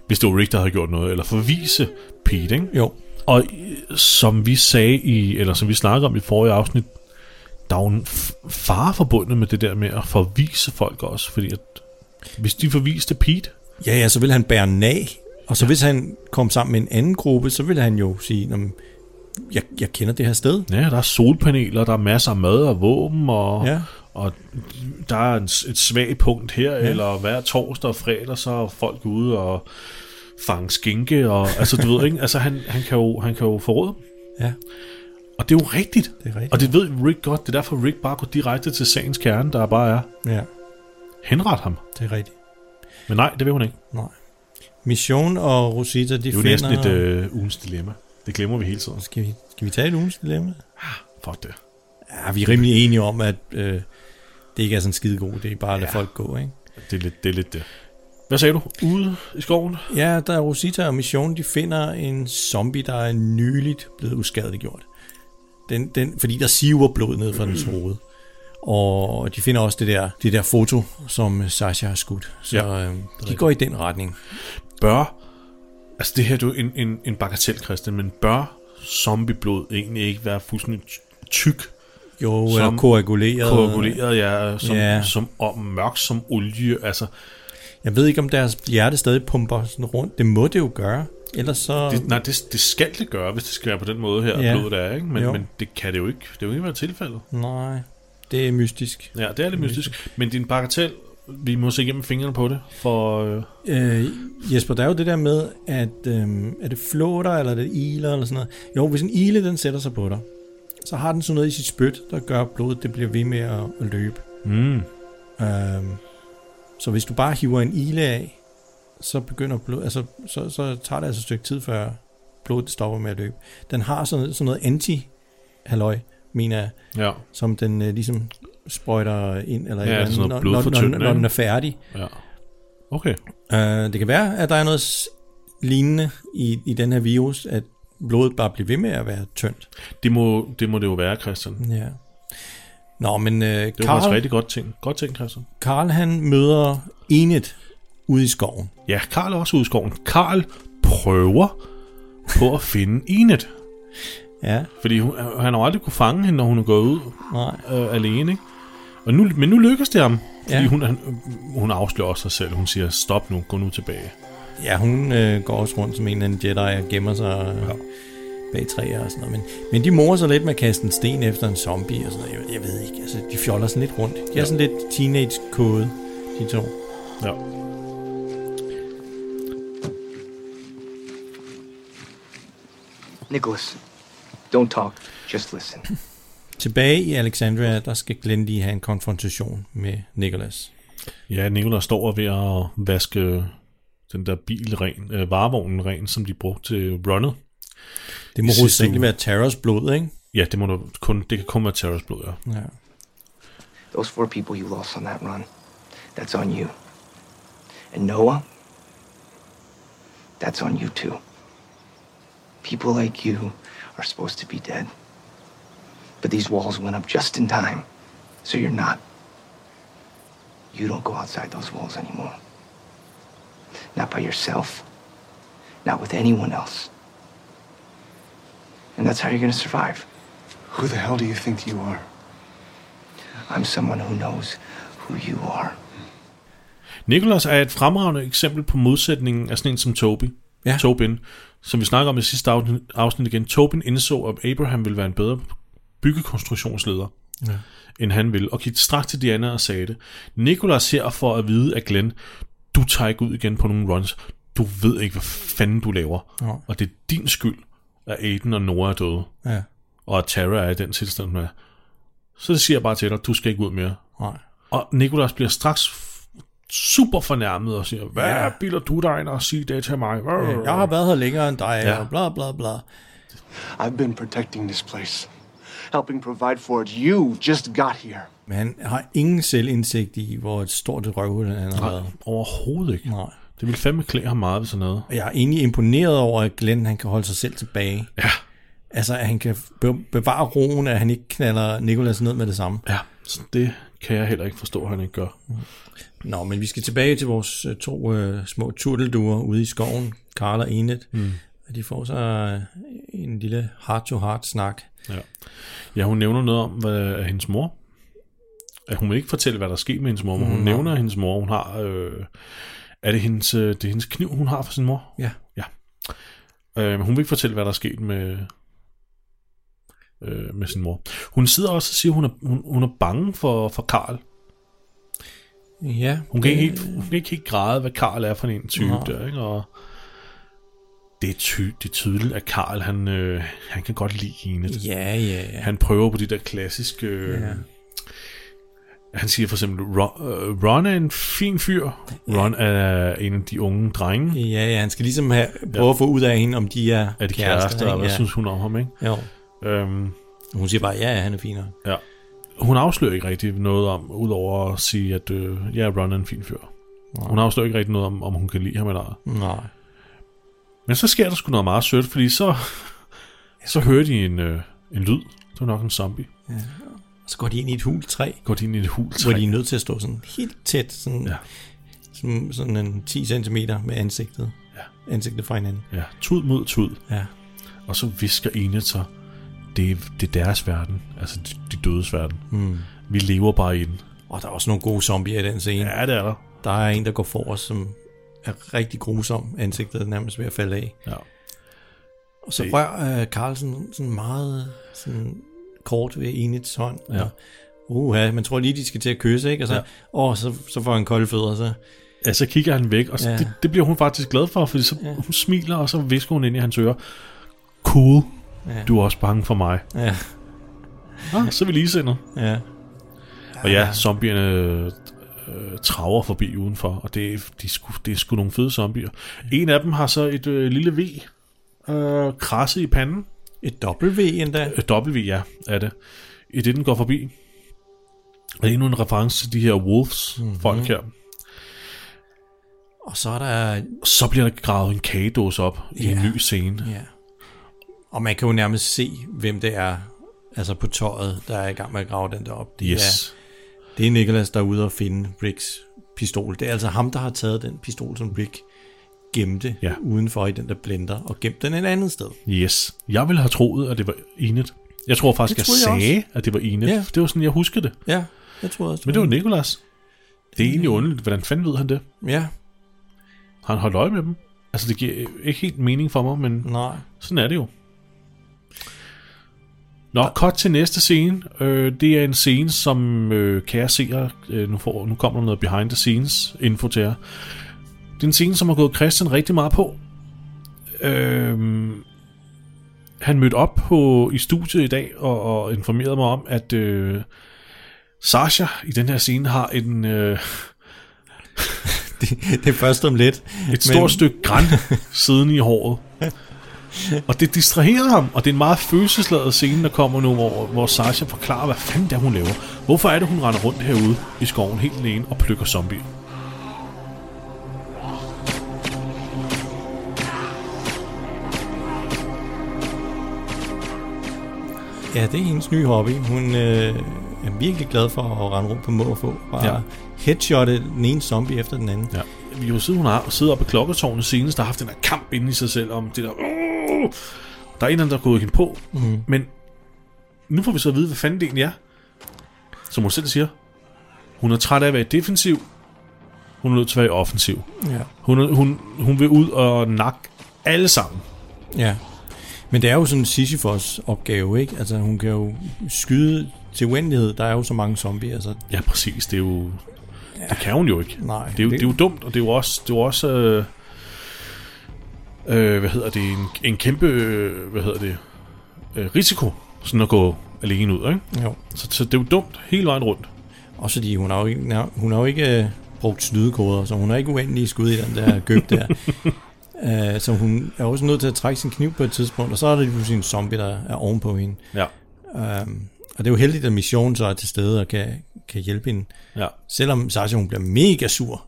hvis det var Rick, der havde gjort noget, eller forvise Pete, ikke? Jo. Og øh, som vi sagde i, eller som vi snakkede om i forrige afsnit, der er jo en fare forbundet med det der med at forvise folk også, fordi at hvis de forviste Pete, Ja, ja, så vil han bære nag, og så ja. hvis han kom sammen med en anden gruppe, så vil han jo sige, "Nå, men jeg, jeg kender det her sted. ja, der er solpaneler, der er masser af mad og våben, og, Ja. og der er en, et svagt punkt her, ja. eller hver torsdag og fredag, så er folk ude og fange skinke, og altså du ved ikke, altså han, han, kan jo, han kan jo forråde dem. Ja, Og det er jo rigtigt. det er rigtigt. Og det ved Rick godt. Det er derfor, Rick bare går direkte til sagens kerne, der bare er. Ja, Henret ham. det er rigtigt. Men nej, det vil hun ikke. Nej. Mission og Rosita, de Det er jo finder... næsten et øh, ugens dilemma. Det glemmer vi hele tiden. Skal vi, skal vi tage et ugens dilemma? Fuck det. Ja, vi er rimelig enige om, at øh, det ikke er sådan skide god idé, bare at lade Ja. folk gå, ikke? Det er lidt det. Er lidt det. Hvad sagde du? Ude i skoven? Ja, der er Rosita og Mission, de finder en zombie, der er nyligt blevet uskadeliggjort. Den, den, fordi der siver blod ned fra dens hoved. Og de finder også det der, det der foto, som Sasha har skudt. Så Ja, ja, øh, de går i den retning. Bør... Altså det her det er jo en, en, en bagatell, Christian, men bør zombieblod egentlig ikke være fuldstændig tyk, Jo, Som eller koaguleret. koaguleret, ja, som, Ja. som og mørk som olie, altså Jeg ved ikke, om deres hjerte stadig pumper sådan rundt. Det må det jo gøre. Ellers så... det, nej, det, det skal det gøre, hvis det skal være på den måde her, Ja. blodet er, ikke? Men, Jo. men det kan det jo ikke, det vil jo ikke være tilfældet. Nej, det er mystisk. Ja, det er lidt mystisk. Men din bagatell, vi må se igennem fingrene på det, for... Øh, Øh, Jesper, der er jo det der med, at øhm, er det flåter, eller er det iler, eller sådan noget. Jo, hvis en ile, den sætter sig på dig, så har den sådan noget i sit spyt, der gør, blodet det bliver ved med at, at løbe. mm, Øhm, så hvis du bare hiver en ile af, så begynder blod, altså, så, så tager det altså et stykke tid, før blodet stopper med at løbe. Den har sådan, sådan noget anti-halløj, mener jeg, ja, som den øh, ligesom sprøjter ind, eller Ja, eller noget når, når, når, når den er færdig. ja. Okay. Uh, det kan være, at der er noget lignende i, i den her virus, at blodet bare bliver ved med at være tyndt. Det må det, må det jo være, Christian. Ja. Nå, men uh, Det var faktisk Karl, rigtig godt ting. Godt ting, Christian. Karl han møder Enet ude i skoven. Ja, Karl er også ude i skoven. Karl prøver på at finde Enet. Ja, Fordi hun, han har aldrig kunne fange hende, når hun er gået ud nej. øh, alene. Ikke? Og nu, men nu lykkes det ham. Fordi Ja. hun, han, hun afslører sig selv. Hun siger, stop nu, gå nu tilbage. Ja, hun øh, går også rundt som en eller anden Jedi og gemmer sig ja. bag træer og sådan noget. Men, men de morer sig lidt med at kaste en sten efter en zombie og sådan noget. Jeg, jeg ved ikke, altså de fjoller sådan lidt rundt. De ja. er sådan lidt teenage-kode, de to. Ja. Nicholas, don't talk. Just listen. Tilbage i Alexandria, der skal Glenn lige have en konfrontation med Nicholas. Ja, Nicolás står og ved at vaske den der bil ren, øh, varevognen ren, som de brugte til runnet. Det må hovedsageligt være Terrors blod, ikke? Ja, det, må du kun, det kan kun være Terrors blod, ja. Ja. Those four people you lost on that run, that's on you. And Noah, that's on you too. People like you are supposed to be dead. But these walls went up just in time, so you're not. You don't go outside those walls anymore. Not by yourself, not with anyone else. And that's how you're gonna survive. Who the hell do you think you are? I'm someone who knows who you are. Nicholas er et fremragende eksempel på modsætningen af sådan en som Toby. Ja. Tobin, som vi snakker om i sidste afsnit, afsnit igen. Tobin indså, at Abraham ville være en bedre byggekonstruktionsleder, Ja. end han ville, og gik straks til Diana og sagde det. Nicholas her for at vide af Glenn, du tager ikke ud igen på nogle runs. Du ved ikke, hvad fanden du laver. Ja. Og det er din skyld, at Aiden og Nora er døde, Ja. og at Tara er i den tilstand, hun er. Så det siger jeg bare til dig, du skal ikke ud mere. Nej. Og Nikolas bliver straks super fornærmet og siger, hvad Ja. ja. bilder du dig ind og sige det til mig? Jeg har været her længere end dig, Ja. og bla bla bla. I've been protecting this place, helping provide for it. You just got here. Men han har ingen selvindsigt i, hvor et stort et røvhul han har været. Overhovedet ikke. Nej. Det vil fandme klæde ham meget ved sådan noget. Og jeg er egentlig imponeret over, at Glenn han kan holde sig selv tilbage. Ja, Altså, at han kan be- bevare roen, at han ikke knaller Nicholas ned med det samme. ja. Så det kan jeg heller ikke forstå, at han ikke gør. Nå, men vi skal tilbage til vores øh, to øh, små turtelduer ude i skoven, Karl og Enet. Mm. De får så øh, en lille heart-to-heart snak. Ja. ja, hun nævner noget om, hvad er hendes mor. At hun vil ikke fortælle, hvad der er sket med hendes mor, men hun Mm. nævner, at hendes mor, hun har... Øh, er det hendes, øh, det er hendes kniv, hun har for sin mor? Ja. Ja. Øh, men hun vil ikke fortælle, hvad der er sket med, øh, med sin mor. Hun sidder også og siger, at hun er, hun, hun er bange for, for Karl. Ja. Hun kan, ikke det- helt, hun kan ikke helt græde, hvad Karl er for en type Nej. der, ikke? Og det er, ty, det er tydeligt, at Karl, han, øh, han kan godt lide Enid. Ja, ja, ja. Han prøver på de der klassiske... Øh, Ja. Han siger for eksempel, Ron, øh, Ron er en fin fyr. Ron er en af de unge drenge. Ja, ja, han skal ligesom have, prøve at få ud af hende, om de er, Er de kærester, og hvad ikke? synes hun om ham, ikke? Ja. Jo. Øhm, Hun siger bare, ja, ja, han er finere. ja. Hun afslører ikke rigtig noget om, udover at sige, at øh, ja, Ron er en fin fyr. Hun afslører ikke rigtig noget om, om hun kan lide ham eller ej. Nej. Men så sker der sgu noget meget sødt, fordi så, så hører de en, øh, en lyd. Det var nok en zombie. Så går de ind i et hul træ, Går de ind i et hul hvor de er nødt til at stå sådan helt tæt, sådan, Ja. ja. sådan, sådan en 10 cm med ansigtet. Ja. Ansigtet fra hinanden. Ja, tud mod tud. Ja. Og så visker Enid så, det er, det er deres verden. Altså de, de dødes verden. Mm. Vi lever bare i den. Og der er også nogle gode zombier i den scene. Ja, det er der. Der er en, der går for os, som er rigtig grusom. Ansigtet er nærmest ved at falde af. Ja. Og så Det- rører uh, Carlsen sådan meget sådan kort ved Enids hånd. Ja. Og, uha, man tror lige, de skal til at kysse, ikke? Og så, Ja. åh, så, så får han kolde fødder, så... Ja, så kigger han væk, og så. Ja. det, det bliver hun faktisk glad for, fordi så Ja. hun smiler, og så visker hun ind i hans øre, cool, Ja. du er også bange for mig. Ja, Ah, så er vi lige sendet. ja. Og ja, zombierne øh, traver forbi udenfor, og det, er- de er sgu, det er sgu nogle fede zombier. En af dem har så et øh, lille V øh, krasset i panden. Et W endda. Øh, W, ja, er det. I det, den går forbi. Og er endnu en reference til de her wolves, mm-hmm. folk her. Og så er der... Så bliver der gravet en kagedåse op i en ny scene. Ja. Og man kan jo nærmest se, hvem det er, altså på tøjet, der er i gang med at grave den der op. Det Yes. Er, det er Nicholas, der er ude og finde Ricks pistol. Det er altså ham, der har taget den pistol, som Rick gemte Ja. udenfor i den der blender, og gemt den et andet sted. Yes. Jeg ville have troet, at det var Enid. Jeg tror faktisk, jeg jeg sagde, at det var Enid. Ja. Det var sådan, jeg husker det. Ja, jeg tror også. Men det var Nikolas. Det er egentlig underligt. Hvordan fanden ved han det? Ja, Har han holdt øje med dem? Altså, det giver ikke helt mening for mig, men nej. sådan er det jo. Nå, cut til næste scene. Øh, det er en scene, som øh, kære seere, øh, nu, får, nu kommer der noget behind the scenes info til jer. Det er en scene, som har gået Christian rigtig meget på. Øh, han mødte op på, i studiet i dag og, og informerede mig om, at øh, Sasha i den her scene har en, øh, Det, det er først om lidt. et stort stykke græn siden i håret. Og det distraherer ham, og det er en meget følelsesladet scene, der kommer nu, hvor, hvor Sasha forklarer, hvad fanden det er, hun laver. Hvorfor er det, hun render rundt herude i skoven helt alene og plukker zombier? Ja, det er hendes nye hobby. Hun øh, er virkelig glad for at rende rundt på må og få. Bare Ja. ja. headshotte den ene zombie efter den anden. Ja. Vi jo sidde, hun har siddet oppe i klokketårnet senest, der har haft den her kamp inde i sig selv om det der... Uh, der er en eller anden, der er gået hende på. Mm. Men nu får vi så at vide, hvad fanden det egentlig er. Som hun selv siger. Hun er træt af at være defensiv. Hun er nødt til at være offensiv. Ja. Hun, hun, hun vil ud og nakke alle sammen. ja. Men det er jo sådan en Sisyphos opgave, ikke? Altså hun kan jo skyde til uendelighed. Der er jo så mange zombier, så Ja, præcis. Det er jo... Det kan hun jo ikke. nej. Det er jo, det er jo dumt, og det er jo også... Det er jo også øh, øh, hvad hedder det? En, en kæmpe... Øh, hvad hedder det? Øh, risiko. Sådan at gå alene ud, ikke? Jo. Så, så det er jo dumt hele vejen rundt. Også fordi hun har jo ikke, hun har jo ikke øh, brugt snydekoder, så hun har ikke uendelige skud i den der gøb der. uh, så hun er også nødt til at trække sin kniv på et tidspunkt, og så er der lige pludselig en zombie, der er ovenpå hende. Ja. Um, og det er jo heldigt, at missionen så er til stede og kan, kan hjælpe hende. Ja. Selvom Sasha hun bliver mega sur.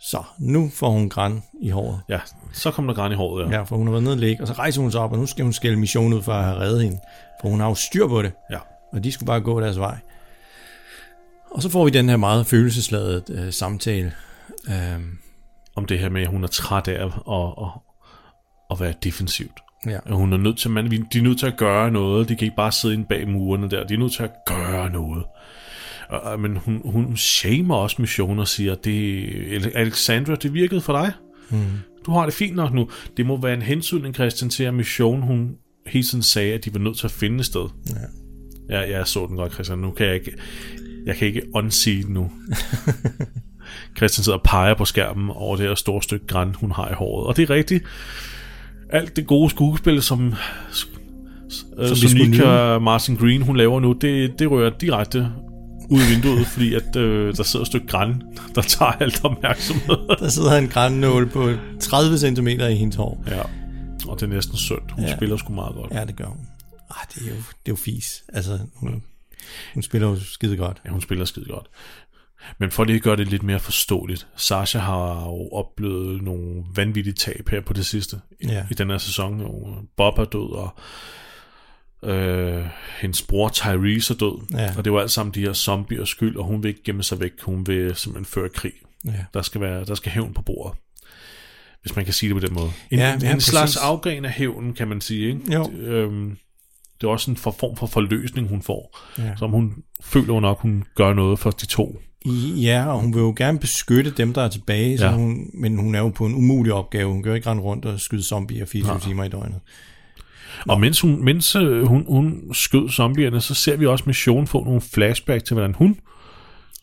Så nu får hun græn i håret. Ja, så kom der græn i håret, ja. Ja, for hun har været nede og ligge, og så rejser hun sig op, og nu skal hun skælde missionen ud for at have reddet hende. For hun har jo styr på det. ja. og de skulle bare gå deres vej. Og så får vi den her meget følelsesladede øh, samtale. Øhm, Om det her med, at hun er træt af at, at, at, at være defensivt. Ja. Hun er nødt til, man, de er nødt til at gøre noget. De kan ikke bare sidde inde bag murene der. De er nødt til at gøre noget. Og, men hun, hun shamer også missionen og siger, det, Alexandra, det virkede for dig. Mm. Du har det fint nok nu. Det må være en hensynning, Christian, til at mission, hun hele tiden sagde, at de var nødt til at finde et sted. Ja. Ja, jeg så den godt, Christian. Nu kan jeg ikke, jeg kan ikke unsee den nu. Christian sidder og peger på skærmen over det her store stykke græn, hun har i håret. Og det er rigtigt. Alt det gode skuespil, som, øh, som Nika Martin Green, hun laver nu, det, det rører direkte ud af vinduet, fordi at øh, der sidder et stykke græn, der tager alt opmærksomhed. Der sidder en grænnål på 30 cm i hendes hår. ja, og det er næsten synd. Hun ja. spiller sgu meget godt. Ja, det gør hun. Ah, det er jo, det er jo fis. Altså, hun, hun spiller jo skide godt. Ja, hun spiller skide godt. Men for lige at gøre det lidt mere forståeligt, Sasha har jo oplevet nogle vanvittige tab her på det sidste i, Ja. i den her sæson. Bob er død, og øh, hendes bror Tyrese er død. Ja. Og det var alt sammen de her zombier skyld, og hun vil ikke gemme sig væk. Hun vil simpelthen føre krig. Ja. Der skal, være, der skal hævn på bordet. Hvis man kan sige det på den måde. En, Ja, ja, en, slags afgren af hævnen, kan man sige. Ikke? Jo. Det, øhm, det er også en for, form for forløsning, hun får. Ja. Som hun føler nok, hun gør noget for de to. Ja, og hun vil jo gerne beskytte dem, der er tilbage, så Ja. hun, men hun er jo på en umulig opgave. Hun kan jo ikke rende rundt og skyde zombier 24 Nej. timer i døgnet. Og mens, hun, mens øh, hun, hun skød zombierne, så ser vi også Mission få nogle flashback til, hvordan hun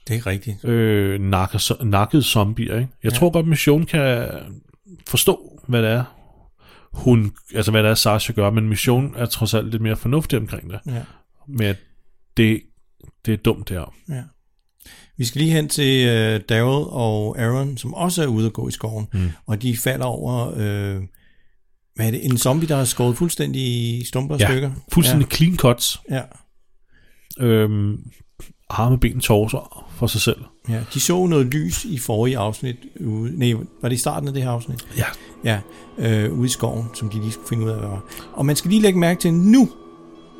Det er rigtigt. øh, nakker, så- nakkede zombier. Ikke? Jeg ja. tror godt, Mission kan forstå, hvad det er, hun, altså hvad det er, Sasha gør, men Mission er trods alt lidt mere fornuftig omkring det. Ja. Med at det, det er dumt det her. Ja. Vi skal lige hen til øh, Daryl og Aaron, som også er ude at gå i skoven, mm. og de falder over, øh, hvad er det, en zombie, der er skåret fuldstændig i stumper og Ja, stykker? fuldstændig ja. clean cuts. Ja, Øhm, arme, ben, torser for sig selv. ja. De så noget lys i forrige afsnit. Ude, nej, var det i starten af det her afsnit? Ja, Ja, øh, ude i skoven, som de lige skulle finde ud af, hvad var. Og man skal lige lægge mærke til, at nu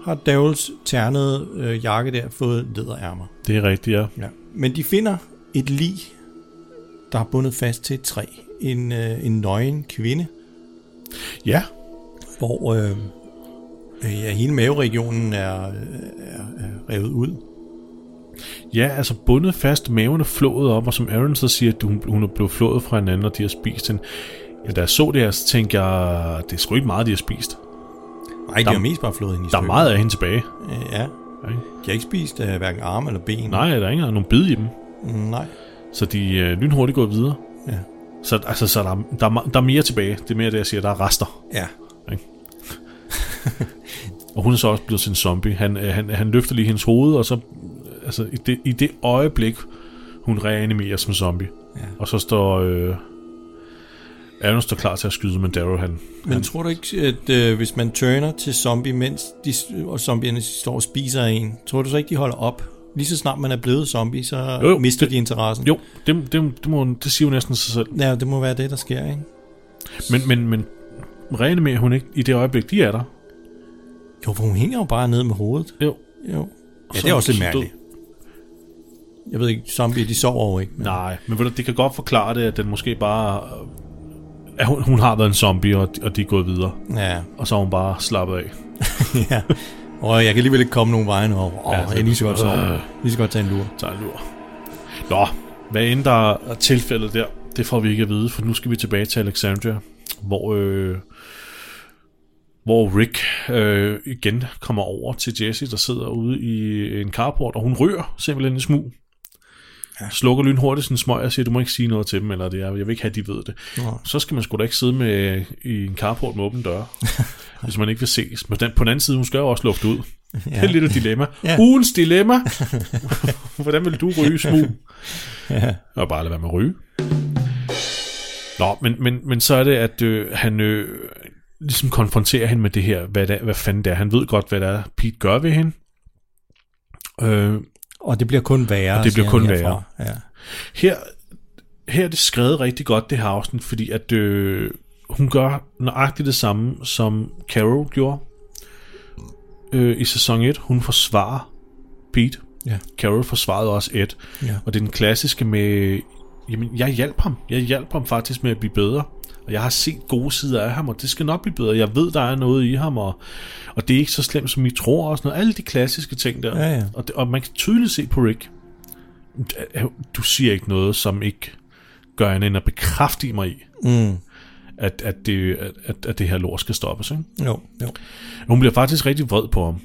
har Daryls ternede øh, jakke der fået læderærmer. det er rigtigt, ja. Ja. Men de finder et lig, der er bundet fast til et træ. En, øh, en nøgen kvinde, Ja, hvor øh, øh, ja, hele maveregionen er, er, er revet ud. Ja, altså bundet fast, maven er flået op, og som Aaron så siger, at hun, hun er blevet flået fra hinanden, og de har spist den. Ja, da jeg så det her, så tænkte jeg, det er sgu ikke meget, de har spist. Nej, de har mest bare flået hende i Der er stykker. meget af hende tilbage. Øh, Ja, Ikke? de har ikke spist øh, hverken arme eller ben. Nej, der er ikke engang nogen bid i dem, Nej. så de er lynhurtigt gået videre. Ja. Så, altså, så der, er- der, er, der er mere tilbage. Det er mere det, jeg siger, der er rester. Ja. Og hun er så også blevet til en zombie. Han, øh, han, han løfter lige hendes hoved, og så altså, i, det, i det øjeblik, hun reanimerer som zombie. Ja. Og så står... Øh, Aaron står klar til at skyde, men Darrow han... Men han tror du ikke, at øh, hvis man turner til zombie, mens de, og zombierne står og spiser en, tror du så ikke, de holder op? Lige så snart man er blevet zombie, så Jo, jo, mister det- de interessen. jo, det, det, det, må, det siger jo næsten sig selv. Ja, det må være det, der sker, ikke? Men, men, men reanimerer hun ikke i det øjeblik, de er der? Jo, for hun hænger jo bare ned med hovedet. Jo. Jo. Ja, Så- det er også lidt mærkeligt. Jeg ved ikke, zombier, de sover jo ikke. Men... Nej, men det kan godt forklare det, at den måske bare... At hun, hun har været en zombie, og, og de er gået videre. Ja, Og så har hun bare slappet af. ja. Og jeg kan alligevel ikke komme nogen vejen over. Åh, Ja, jeg lige så godt sove. Øh. Lige så godt tage en lur. tager en lur. Nå, hvad end der er tilfældet der, det får vi ikke at vide, for nu skal vi tilbage til Alexandria, hvor, øh, hvor Rick øh, igen kommer over til Jesse, der sidder ude i en carport, og hun rører simpelthen i smug. Ja. Slukker lynhurtigt sin smøg og siger, du må ikke sige noget til dem, eller det er, jeg vil ikke have, at de ved det. Nå. Så skal man sgu da ikke sidde med i en carport med åben dør, hvis man ikke vil ses. Men den, på den anden side, hun skal jo også lufte ud. Ja. Det er lidt et dilemma. Ja. Ugens dilemma. Hvordan vil du ryge smug? Ja. Og bare lade være med at ryge. Nå, men, men, men så er det, at øh, han øh, ligesom konfronterer hende med det her, hvad, det hvad fanden det er. Han ved godt, hvad det er, Pete gør ved hende. Øh, Og det bliver kun værre. Og det bliver kun herfra. Ja. her, her er det skrevet rigtig godt, det her afsnit, fordi at øh, hun gør nøjagtigt det samme, som Carol gjorde øh, i sæson 1. Hun forsvarer Pete. Ja. Carol forsvarede også Ed. Ja. Og det er den klassiske med, jamen, jeg hjalp ham. Jeg hjalp ham faktisk med at blive bedre. Og jeg har set gode sider af ham, og det skal nok blive bedre. Jeg ved, der er noget i ham, og, og det er ikke så slemt, som I tror. Og sådan noget. Alle de klassiske ting der. Ja, ja. Og, det, og man kan tydeligt se på Rick. Du siger ikke noget, som ikke gør andet end at bekræfte mig i, Mm. at, at, det, at, at det her lort skal stoppes. Ikke? Jo, jo. Hun bliver faktisk rigtig vred på ham.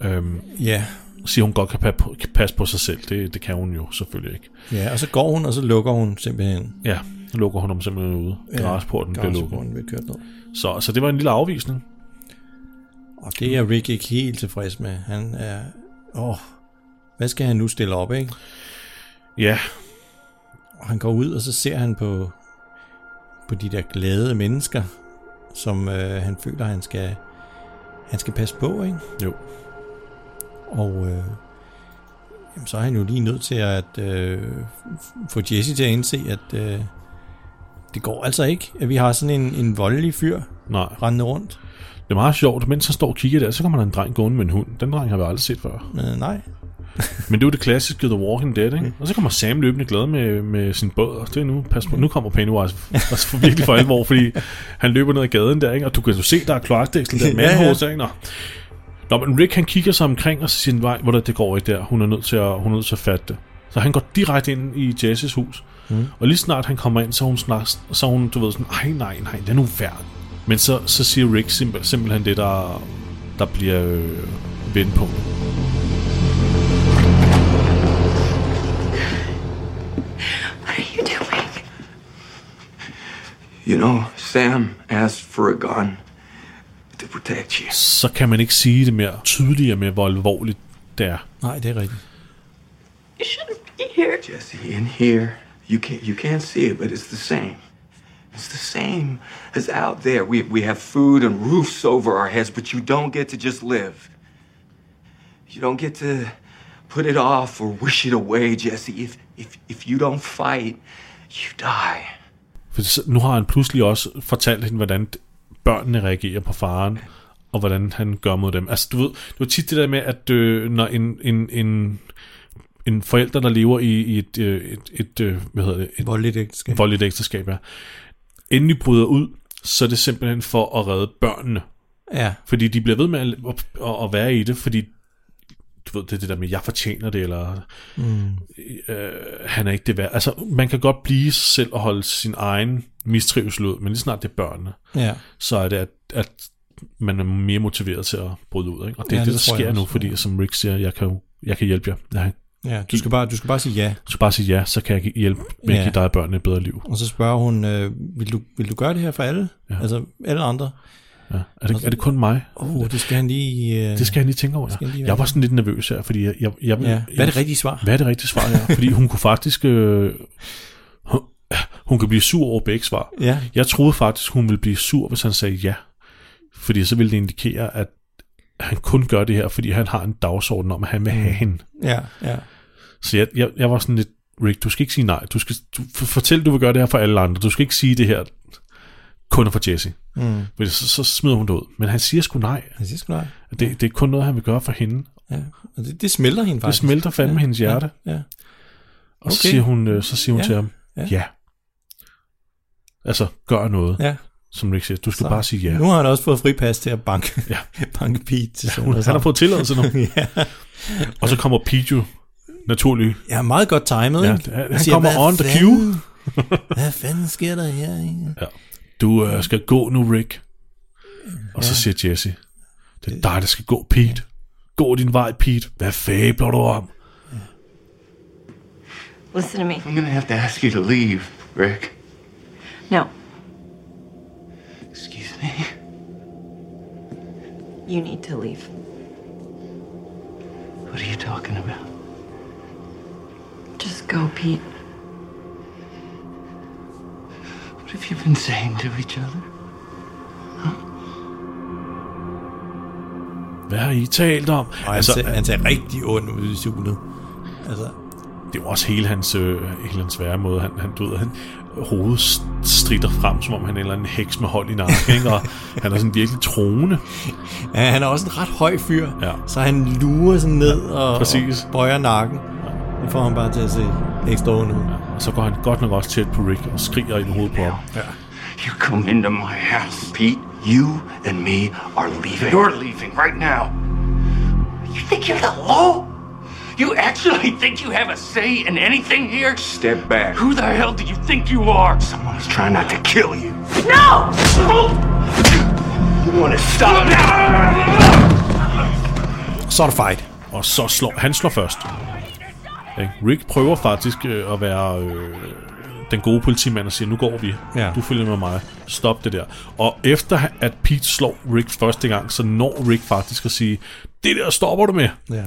Øhm, Ja, siger hun godt kan, pa- kan passe på sig selv. Det, det kan hun jo selvfølgelig ikke. ja, og så går hun, og så lukker hun simpelthen Ja, nu lukker hun ham simpelthen ude. Garageporten bliver lukket. bliver kørt ned. Så, så det var en lille afvisning. Og det er Rick ikke helt tilfreds med. Han er... Åh, hvad skal han nu stille op, ikke? Ja, Og han går ud, og så ser han på, på de der glade mennesker, som øh, han føler, han skal, han skal passe på, ikke? jo. Og øh, jamen, så er han jo lige nødt til at øh, få Jesse til at indse, at øh, det går altså ikke, at vi har sådan en, en voldelig fyr Nej, rendende rundt. det er meget sjovt. Mens han står og kigger der, så kommer der en dreng gående med en hund. Den dreng har vi aldrig set før. Øh, nej. Men det er jo det klassiske The Walking Dead, ikke? Og så kommer Sam løbende glad med, med sin båd, og det er nu, pas på, nu kommer Pennywise altså for virkelig for alvor, fordi han løber ned ad gaden der, ikke? Og du kan jo se, der er kloakdæksel, der er Ja, ja. mandhås, ikke? Nå. Nå, men Rick han kigger sig omkring, og siger nej, hvor det går ikke der, hun er nødt til at, hun er nødt til at fatte det. Så han går direkte ind i Jesses hus, mm. og lige snart han kommer ind, så er hun, snak, så hun du ved sådan, ej nej, nej, det er nu værd. Men så, så siger Rick simpel, simpelthen det, der, der bliver øh, vendepunktet. What are you doing? You know, Sam asked for a gun you. så kan man ikke sige det mere tydeligere med, hvor alvorligt det er. Nej, det er rigtigt. You shouldn't be here. Jesse, in here, you can't you can't see it, but it's the same. It's the same as out there. We we have food and roofs over our heads, but you don't get to just live. You don't get to put it off or wish it away, Jesse. If if if you don't fight, you die. For så- nu har han pludselig også fortalt hende, hvordan børnene reagerer på faren, og hvordan han gør mod dem. Altså, du ved, det var tit det der med, at øh, når en, en, en, en forælder, der lever i, i et, øh, et, et, øh, hvad hedder det, et Voldeligt ægteskab. voldeligt ægteskab, ja, endelig bryder ud, så er det simpelthen for at redde børnene. Ja, Fordi de bliver ved med at, at, at være i det, fordi du ved, det er det der med, jeg fortjener det, eller mm. øh, han er ikke det værd. Altså, man kan godt blive sig selv og holde sin egen mistrivsel ud, men lige snart det er børnene, ja. så er det, at, at man er mere motiveret til at bryde ud. Ikke? Og det er Ja, det, det der sker nu, fordi ja. som Rick siger, jeg kan, jeg kan hjælpe jer. Jeg ja. Du, skal bare, du skal bare sige ja. skal bare sige ja, så kan jeg hjælpe med at Ja. give dig og børnene et bedre liv. Og så spørger hun, øh, vil, du, vil du gøre det her for alle? Ja. Altså alle andre? Ja. Er, det, er det kun mig? Åh, oh, det skal han lige... Øh, Det skal jeg lige tænke over. Ja. lige Jeg var sådan lidt nervøs her, fordi jeg, jeg, jeg, Ja. Hvad er det rigtige svar? Hvad er det rigtige svar her? Fordi hun kunne faktisk... Øh, hun, hun kan blive sur over begge svar. Ja. Jeg troede faktisk, hun ville blive sur, hvis han sagde ja. Fordi så ville det indikere, at han kun gør det her, fordi han har en dagsorden om, at han vil have hende. Ja, ja. Så jeg, jeg, jeg var sådan lidt, Rick, du skal ikke sige nej. Du skal du, for- fortæl, du vil gøre det her for alle andre. Du skal ikke sige det her kun for Jesse. Mm. Fordi så, så smider hun det ud. Men han siger sgu nej. Han siger sgu nej. Det, det er kun noget, han vil gøre for hende. Ja. Og det, det smelter hende Det faktisk. smelter fandme ja. hendes hjerte. Ja. ja. Og så Okay. siger hun, øh, så siger hun Ja, til ham, ja. ja. Altså, gør noget, ja. som Rick siger. Du skal Så. bare sige ja. Nu har han også fået fripas til at banke, Ja. banke Pete til sådan Hun, noget. han har fået tilladelse nu. ja. Og så kommer Pete jo naturligt. ja, meget godt timet, Ja, han Han siger, kommer "Hvad on the fanden? Hvad fanden sker der her? ikke?" Ja. Du øh, skal gå nu, Rick. Og så siger Jesse, det er dig, der skal gå, Pete. Gå din vej, Pete. Hvad fabler du om? Listen to me. I'm gonna have to ask you to leave, Rick. No, Excuse me. you need to leave. What are you talking about? Just go, Pete. What have you been saying to each other? Hvad har I talt om? Og han, altså, ser, han ser rigtig ond ud i sulet. Altså, det jo også hele hans, øh, hele hans væremåde. Han, han, du ved, han, hovedet strider frem, som om han er en eller anden heks med hold i nakken, ikke? og han er sådan virkelig troende. ja, han er også en ret høj fyr, Ja. så han lurer sådan ned og, præcis. og bøjer nakken. Det får ham bare til at se ekstra ond ud. Og så går han godt nok også tæt på Rick og skriger ind i hovedet på ham. You come into my house, Pete. You and me are leaving. You're leaving right now. You think you're the law? You actually think you have a say in anything here? Step back. Who the hell do you think you are? Someone is trying not to kill you. No! You want to stop now? Så er der fight. Og så slår han slår først. Rick prøver faktisk øh, at være øh, den gode politimand og siger, nu går vi. Ja. Du følger med mig. Stop det der. Og efter at Pete slår Rick første gang, så når Rick faktisk at sige, det der stopper du med. Ja.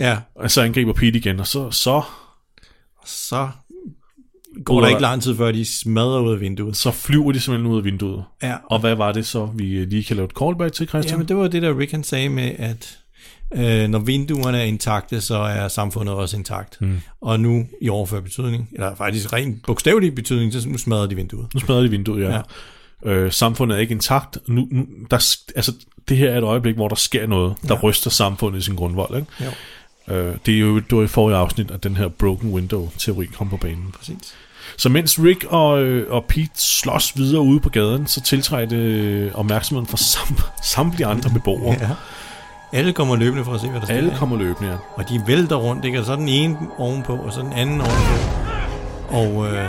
Ja, Og så angriber Pete igen, og så, så, så går der ikke lang tid, før de smadrer ud af vinduet. så flyver de simpelthen ud af vinduet. Ja. Og hvad var det så, vi lige kan lave et callback til, Christian? Jamen, det var det, der Rick han sagde med, at øh, når vinduerne er intakte, så er samfundet også intakt. Mm. Og nu i overført betydning, eller faktisk rent bogstavelig betydning, så nu smadrer de vinduet. Nu smadrer de vinduet, ja. ja. Øh, samfundet er ikke intakt. Nu, nu, der, altså, det her er et øjeblik, hvor der sker noget, der ja. ryster samfundet i sin grundvold. Ikke? Jo. Øh, det er jo det var i forrige afsnit, at den her broken window-teori kom på banen. Præcis. Så mens Rick og, øh, og Pete slås videre ude på gaden, så tiltræder det øh, opmærksomheden fra sam, samtlige andre beboere. Ja. Alle kommer løbende for at se, hvad der sker. Alle kommer løbende, ja. Og de vælter rundt, ikke? Og så er den ene ovenpå, og så den anden ovenpå. Og, øh,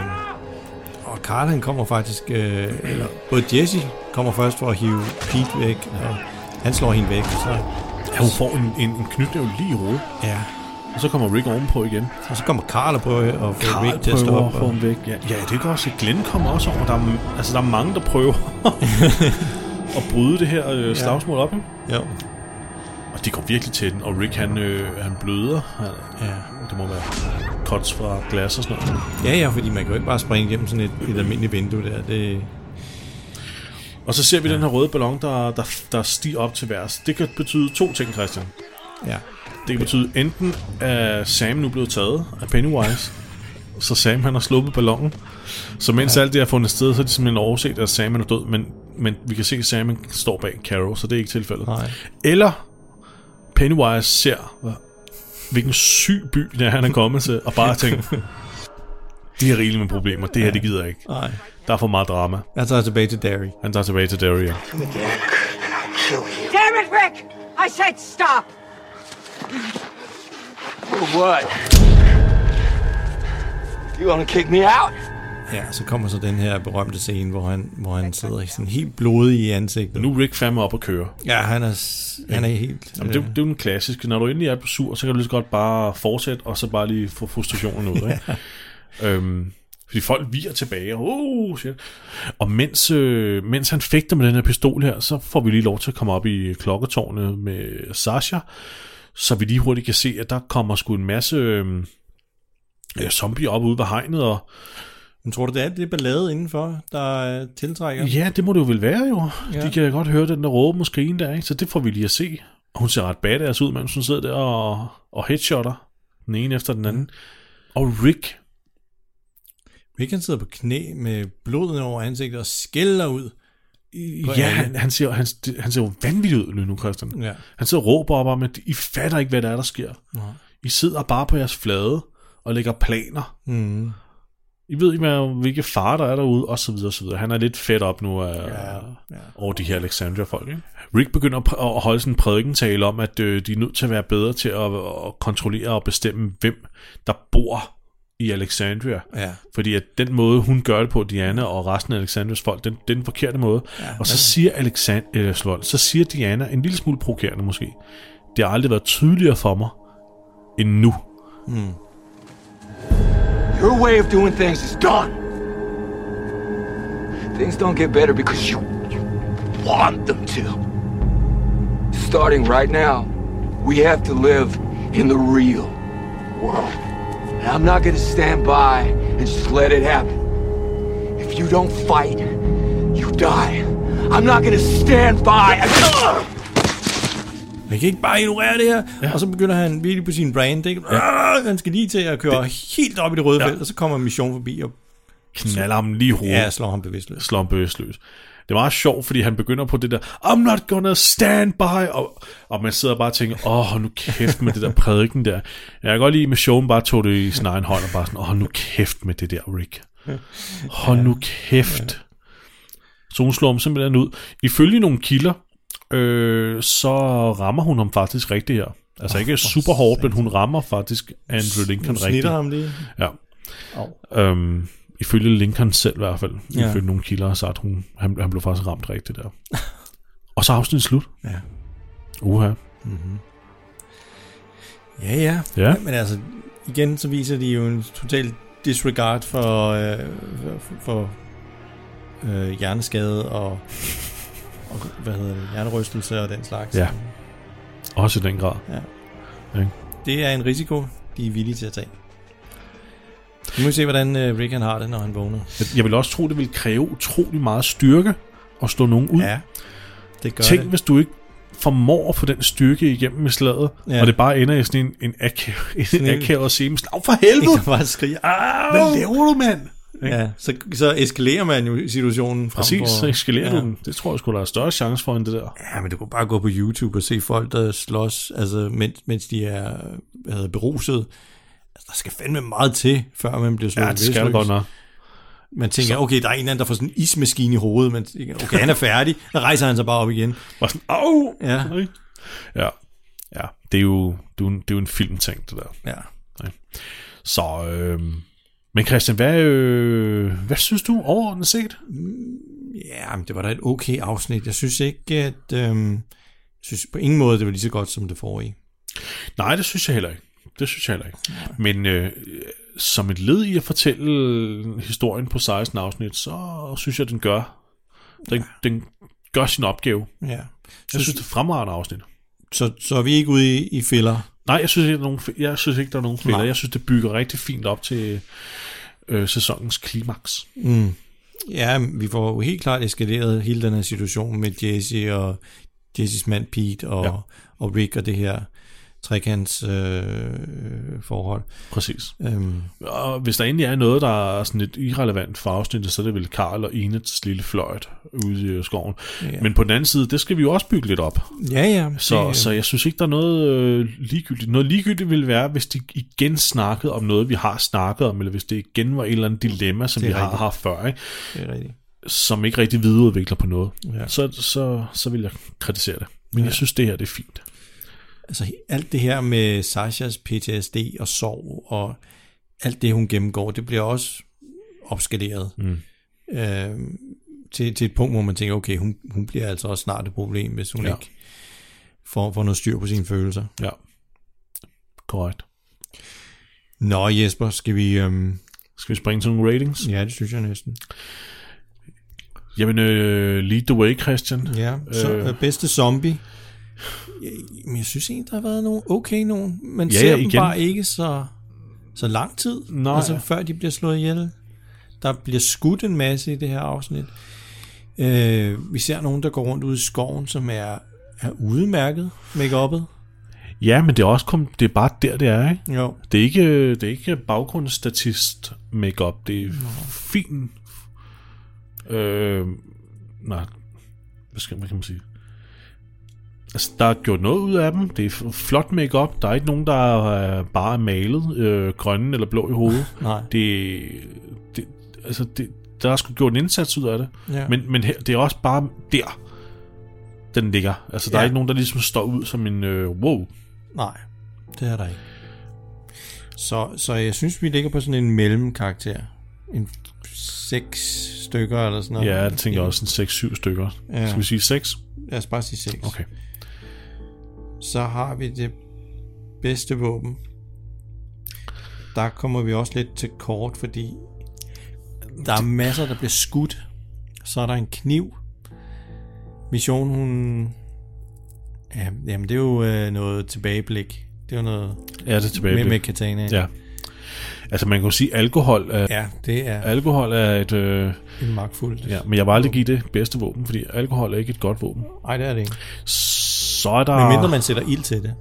og Carl, han kommer faktisk... Øh, eller både Jesse kommer først for at hive Pete væk, og han slår hende væk. Så, ja hun får en, en, en knytnæv lige i hovedet, ja. og så kommer Rick ovenpå igen. Og så kommer Carl og prøver at få Carl Rick til at at få Og, væk. Ja, ja, det kan også. Glenn kommer også over. Der er, altså, der er mange, der prøver at bryde det her øh, slagsmål op. Ikke? jo. Og de går virkelig til den, og Rick han, øh, han bløder. Han, Ja. det må være cuts fra glas og sådan noget. ja, ja, fordi man kan jo ikke bare springe igennem sådan et, et almindeligt vindue der. Det, Og så ser vi ja. den her røde ballon, der, der, der stiger op til værs. Det kan betyde to ting, Christian. ja. Det kan betyde enten, at Sam nu er blevet taget af Pennywise, så Sam han har sluppet ballonen. Så mens ja. alt det er fundet sted, så er de simpelthen overset, at Sam er død, men, men vi kan se, at Sam står bag Carol, så det er ikke tilfældet. Nej. Eller Pennywise ser, hvilken syg by det er, han er kommet til, og bare tænker, de har rigeligt med problemer, det her, det gider jeg ikke. Nej. Der er for meget drama. Jeg tager tilbage til Derry. Han tager tilbage til. And I'll kill you. Damn it, Rick! I said stop! For what? You wanna kick me out? Ja, så kommer så den her berømte scene, hvor han, hvor han sidder sådan helt blodig i ansigtet. Nu er Rick fandme op at køre. Ja, han er, han er helt... Jamen, det, er jo- det er jo den klassiske. Når du endelig er på sur, så kan du lige så godt bare fortsætte, og så bare lige få frustrationen ud. Ikke? øhm, fordi folk virer tilbage, og oh, shit. Og mens, øh, mens han fægter med den her pistol her, så får vi lige lov til at komme op i klokketårnet med Sasha, så vi lige hurtigt kan se, at der kommer sgu en masse øh, øh, zombier op ude ved hegnet, og Men tror du, det er det ballade indenfor, der øh, tiltrækker? ja, det må det jo vel være jo. Ja. Ja. De kan godt høre den der råbe og skrigen der, ikke? så det får vi lige at se. Og hun ser ret badass ud, mens hun sidder der og, og headshotter den ene efter den anden. Og Rick, Rick han sidder på knæ med blodet over ansigtet og skælder ud. Ja, han, han, ser, han, han ser jo vanvittigt ud lige nu, Christian. Ja. Han sidder og råber op om, at I fatter ikke, hvad der er, der sker. Nej. I sidder bare på jeres flade og lægger planer. Mm. I ved ikke, hvad, hvilke farer der er derude, og så videre, og så videre. Han er lidt fedt op nu af, Ja, ja. over de her Alexandria-folk. Ikke? Rick begynder at holde sådan en prædikentale om, at øh, de er nødt til at være bedre til at, at kontrollere og bestemme, hvem der bor i Alexandria. Ja. Fordi at den måde, hun gør det på, Diana og resten af Alexandrias folk, den, den forkerte måde. Ja, og så siger, Alexand- eller, slå- så siger Diana, en lille smule provokerende måske, det har aldrig været tydeligere for mig, end nu. Your way of doing things is done. Things don't get better because you, you want them to. Starting right now, we have to live in the real world. And I'm not gonna stand by and just let it happen. If you don't fight, you die. I'm not gonna stand by and... Man kan ikke bare ignorere det her. Ja. Og så begynder han virkelig på sin brand. Ikke? Ja. Han skal lige til at køre det. helt op i det røde ja. Felt, og så kommer mission forbi og Knaller ham lige i hovedet. ja, slår ham bevidstløs. slår ham bevidstløs. det er meget sjovt, fordi han begynder på det der, I'm not gonna stand by, og, og man sidder bare og tænker, åh, hold nu kæft med det der prædiken der. Jeg kan godt lide, at Michonne bare tog det i sin egen hånd, og bare sådan, åh, hold nu kæft med det der, Rick. Hold nu kæft. Så hun slår ham simpelthen ud. Ifølge nogle kilder, øh, så rammer hun ham faktisk rigtigt her. Altså ikke super hårdt, men hun rammer faktisk Andrew Lincoln Hun rigtigt. ham lige. Ja. Au. Øhm, ifølge Lincoln selv i hvert fald, Ja. ifølge nogle kilder, har sagt, hun, han, han blev faktisk ramt rigtigt der. og så er afsnittet slut. Ja. Uha. Ja, ja. Ja. Men altså, igen så viser de jo en total disregard for, øh, for, for øh, hjerneskade og, og, hvad hedder det, hjernerystelse og den slags. Ja. Også i den grad. Det er en risiko, de er villige til at tage. Nu må vi se, hvordan øh, Rick han har det, når han vågner. Jeg, jeg vil også tro, det vil kræve utrolig meget styrke at slå nogen ud. Ja, det gør Tænk, det. hvis du ikke formår at få den styrke igennem med slaget, Ja. ja. og det bare ender i sådan en, en akavet, en en- akavet scene. Slag for Jeg helvede! kan bare skrige, ah! Hvad laver du, mand? Ja, så, så eskalerer man jo situationen frem Præcis, for... så eskalerer ja. du den. Det tror jeg skulle der er større chance for end det der. Ja, men du kan bare gå på YouTube og se folk, der slås, altså, mens, mens de er det, beruset. Altså, der skal fandme meget til, før man bliver slået Ja, det skal godt nok. Man tænker, okay, der er en eller anden, der får sådan en ismaskine i hovedet, men tænker, okay, han er færdig, så rejser han sig bare op igen. Bare sådan, au! Ja. Ikke? Ja. Ja, det er jo, det er jo, en, det er jo en filmting, det der. Ja. Så, øh, men Christian, hvad, øh, hvad synes du overordnet set? Ja, men det var da et okay afsnit. Jeg synes ikke, at... Øhm, jeg synes på ingen måde, det var lige så godt som det forrige. Nej, det synes jeg heller ikke. Det synes jeg heller ikke. Men øh, som et led i at fortælle historien på 16 afsnit, så synes jeg, den gør, den, den gør sin opgave. Ja. Jeg synes, det er fremragende afsnit. Så, så er vi ikke ude i, i filler. Nej, jeg synes ikke, der er nogen, jeg synes ikke, der er nogen fælder. Nej. Jeg synes, det bygger rigtig fint op til øh, sæsonens klimaks. Mm. Ja, vi får jo helt klart eskaleret hele den her situation med Jesse og Jesses mand Pete og, ja. Og Rick og det her trekants øh, forhold. Præcis. Øhm, Og hvis der egentlig er noget, der er sådan lidt irrelevant for afsnittet, så er det vel Karl og Enets lille fløjt ude i øh, skoven. Ja. Men på den anden side, det skal vi jo også bygge lidt op. ja, ja. Så, det, så jeg synes ikke, der er noget øh, ligegyldigt. Noget ligegyldigt ville være, hvis de igen snakkede om noget, vi har snakket om, eller hvis det igen var et eller andet dilemma, som vi er har rigtigt. haft før, ikke? det er rigtigt. som ikke rigtig videreudvikler på noget. Ja. Så, så, så vil jeg kritisere det. Men ja. jeg synes, det her det er fint. Altså alt det her med Sashas PTSD og sorg og alt det, hun gennemgår, det bliver også opskaleret. Mm. Øh, til, til et punkt, hvor man tænker, okay, hun, hun bliver altså også snart et problem, hvis hun ja. Ikke får, får noget styr på sine følelser. Ja. Korrekt. Nå Jesper, skal vi... Øhm, Skal vi springe til nogle ratings? ja, det synes jeg næsten. Jamen, øh, lead the way, Christian. Ja, så Øh. øh. bedste zombie. Ja, men jeg synes egentlig, der har været nogle okay nogen. Man Ja, ser ja, dem igen. bare ikke så, så lang tid. Nej. Altså før de bliver slået ihjel. Der bliver skudt en masse i det her afsnit. Øh, vi ser nogen, der går rundt ude i skoven, som er, er udmærket make-uppet. Ja, men det er også kom, det er bare der, det er, ikke? Jo. Det er ikke, det er ikke baggrundsstatist makeup. Det er fin... Øh, nej, hvad, skal, hvad kan man sige? Altså, der er gjort noget ud af dem. Det er flot makeup. Der er ikke nogen, der er bare malet øh, grønne eller blå i hovedet. Nej. Det, det, altså, det, der er sgu gjort en indsats ud af det. Ja. Men, men her, det er også bare der, den ligger. Altså, der Ja. er ikke nogen, der ligesom står ud som en øh, wow. Nej, det er der ikke. Så, så jeg synes, vi ligger på sådan en mellemkarakter. En seks stykker eller sådan noget. Ja, jeg tænker også en 6-7 stykker. Ja. Skal vi sige 6? Lad os bare sige seks. Okay. Så har vi det bedste våben. Der kommer vi også lidt til kort, fordi der er masser, der bliver skudt. Så er der en kniv. Mission, hun... Ja, jamen, det er jo øh, noget tilbageblik. Det er jo noget Ja, det er tilbage. med, med katana. Ja. Altså, man kan jo sige, alkohol er, ja, det er alkohol er et... Øh, en magtfuld. ja, men jeg vil aldrig give det bedste våben, fordi alkohol er ikke et godt våben. Nej, det er det ikke. Så er der... Men mindre man sætter ild til det.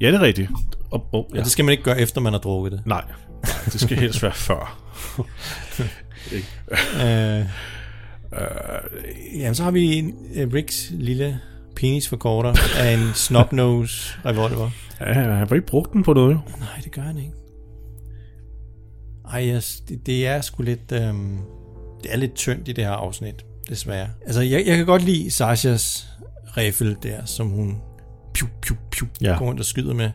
Ja, det er rigtigt. Oh, oh, Ja. Og det skal man ikke gøre, efter man har drukket det. Nej, nej, det skal helst være før. Øh, Jamen, så har vi en, uh, Ricks lille penisforkorter af en snobnose revolver. Ja, han har ikke brugt den på noget, jo. Nej, det gør han ikke. Ej, yes, det, det er sgu lidt... Øhm, det er lidt tyndt i det her afsnit, desværre. Altså, jeg, jeg kan godt lide Sashas riffel der, som hun piu, piu, piu, Ja. går rundt og skyder med.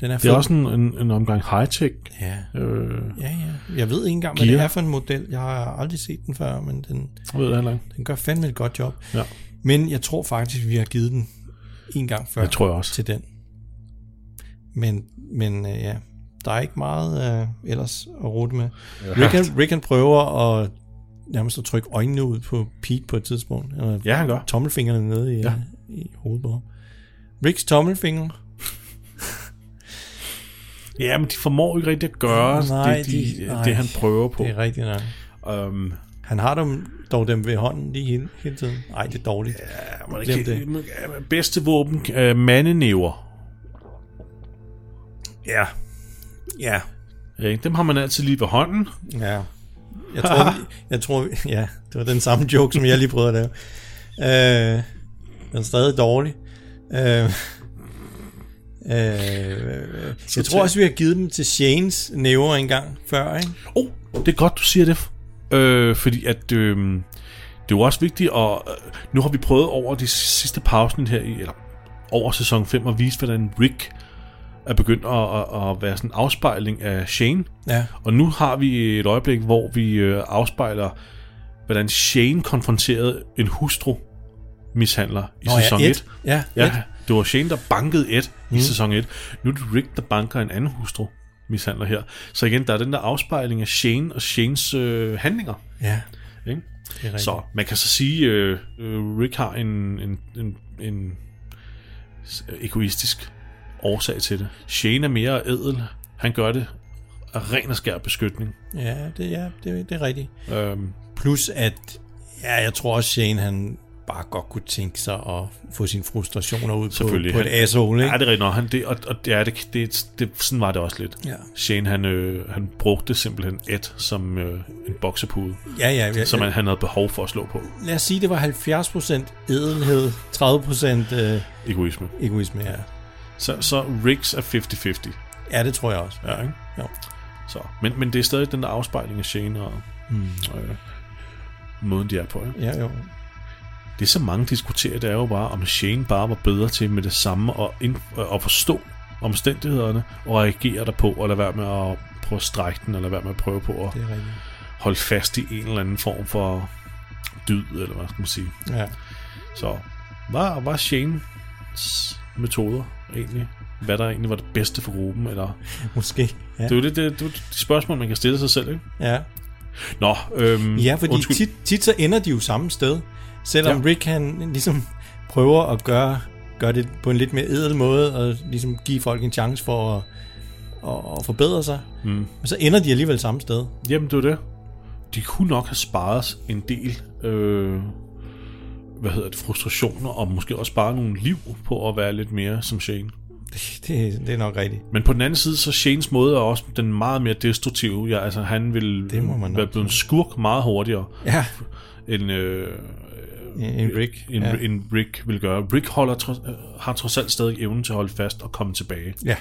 Den er Det er også en, en, en omgang high-tech. Ja. Øh, Ja, ja. Jeg ved ikke engang, hvad Gear. det er for en model. Jeg har aldrig set den før, men den, jeg ved det den gør fandme et godt job. Ja. Men jeg tror faktisk, vi har givet den en gang før Det tror jeg også. til den. Men, men øh, ja, der er ikke meget øh, ellers at rute med. Rick, Rick prøver at nærmest at trykke øjnene ud på Pete på et tidspunkt. Eller Ja, han gør. tommelfingrene nede i, Ja. ja. i hovedet på ham. Ricks tommelfinger. Ja, men de formår ikke rigtig at gøre Nej, det, de, de- nej. det, han prøver på. Det er rigtigt nok. Um, Han har dem, dog dem ved hånden lige hele, hele tiden. Nej, det er dårligt. man Glem det. Bedste våben, uh, mandenæver. Ja. Ja. Ja, dem har man altid lige ved hånden. Ja. Jeg tror, jeg tror, ja, det var den samme joke, som jeg lige prøvede at lave. Øh, den er stadig dårlig. Øh, øh, jeg tror også, vi har givet dem til Shanes næver engang før, ikke? Oh, det er godt, du siger det. Øh, fordi at... Øh, det er jo også vigtigt, og øh, nu har vi prøvet over de sidste pausen her, i, eller over sæson 5, at vise, hvordan Rick er begyndt at, at, at være sådan en afspejling af Shane. Ja. Og nu har vi et øjeblik, hvor vi øh, afspejler, hvordan Shane konfronterede en hustru mishandler i Nå ja, sæson Ed. 1. Ja, ja det var Shane, der bankede Ed mm. i sæson 1. Nu er det Rick, der banker en anden hustru mishandler her. Så igen, der er den der afspejling af Shane og Shanes øh, handlinger. Ja, Ikke? rigtigt. Så man kan så sige, øh, øh, Rick har en, en, en, en egoistisk årsag til det. Shane er mere ædel. Han gør det af ren og skær beskytning. Ja, det, ja det, det er rigtigt. Øhm, Plus at, ja, jeg tror også, Shane han bare godt kunne tænke sig at få sine frustrationer ud på, på et asshole, ikke? Ja, det er rigtigt. Han, det, og, og ja, det, det, det, sådan var det også lidt. Ja. Shane, han, øh, han brugte simpelthen Ed som øh, en boksepude, Ja, ja, ja. som han, han havde behov for at slå på. Lad os sige, det var 70% edelhed, 30% øh, Egoisme. egoisme, ja. Så, så Riggs er 50-50. Ja, det tror jeg også. Ja, ikke? Jo. Så, men, men det er stadig den der afspejling af Shane og mm. øh, måden, de er på. Ikke? Ja, jo. Det, som mange diskuterer, det er jo bare, om Shane bare var bedre til med det samme og ind, at forstå omstændighederne og reagere derpå, og lade være med at prøve at strække den, eller lade være med at prøve på at holde fast i en eller anden form for dyd, eller hvad skal man sige. Ja. Så hvad var Shanes metoder egentlig? Hvad der egentlig var det bedste for gruppen? Eller? Måske. Ja, Det er jo det, det, det, er jo de spørgsmål, man kan stille sig selv, ikke? ja. Nå, øhm, ja fordi undskyld. tit, tit så ender de jo samme sted. Selvom ja. Rick han ligesom prøver at gøre, gøre det på en lidt mere edel måde, og ligesom give folk en chance for at, at, at forbedre sig. Mm. Men så ender de alligevel samme sted. Jamen, det er det. De kunne nok have sparet en del øh, hvad hedder det, frustrationer, og måske også spare nogle liv på at være lidt mere som Shane. Det, det er nok rigtigt. Men på den anden side, så Shanes måde er også den meget mere destruktive. Ja, altså, han vil Det må man være blevet en skurk meget hurtigere, Ja, end, øh, en Rick. end, ja. ja. end Rick vil gøre. Rick holder, trods, øh, har trods alt stadig evnen til at holde fast og komme tilbage. ja.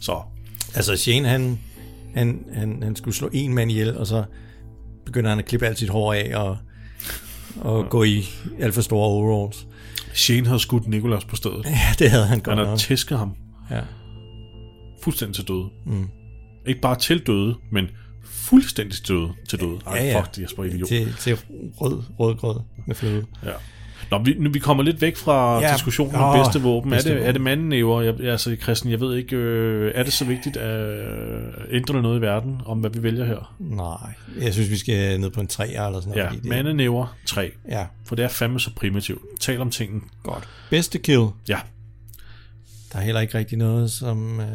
Så Altså Shane, han, han, han, han skulle slå en mand ihjel, og så begynder han at klippe alt sit hår af og, og ja. gå i alt for store overalls. Shane havde skudt Nicholas på stedet. Ja, det havde han godt Han har tæsket ham Ja. fuldstændig til døde. Mm. Ikke bare til døde, men fuldstændig til døde. Til døde. Ej, Ja, ja. fuck, det jeg idiot. Til, til rød, rødgrød med fløde. Ja. Nå, vi, nu, vi kommer lidt væk fra Ja. diskussionen om Åh, bedste våben. bedste er, det, våben. er det mandennæver? Jeg, altså, Christian, jeg ved ikke, øh, er det så vigtigt at øh, ændre noget i verden, om hvad vi vælger her? Nej, jeg synes, vi skal ned på en 3 eller sådan noget. Ja, mandennæver 3. Ja, For det er fandme så primitivt. Tal om tingene. godt. Bedste kill. Ja, Der er heller ikke rigtig noget, som... Øh...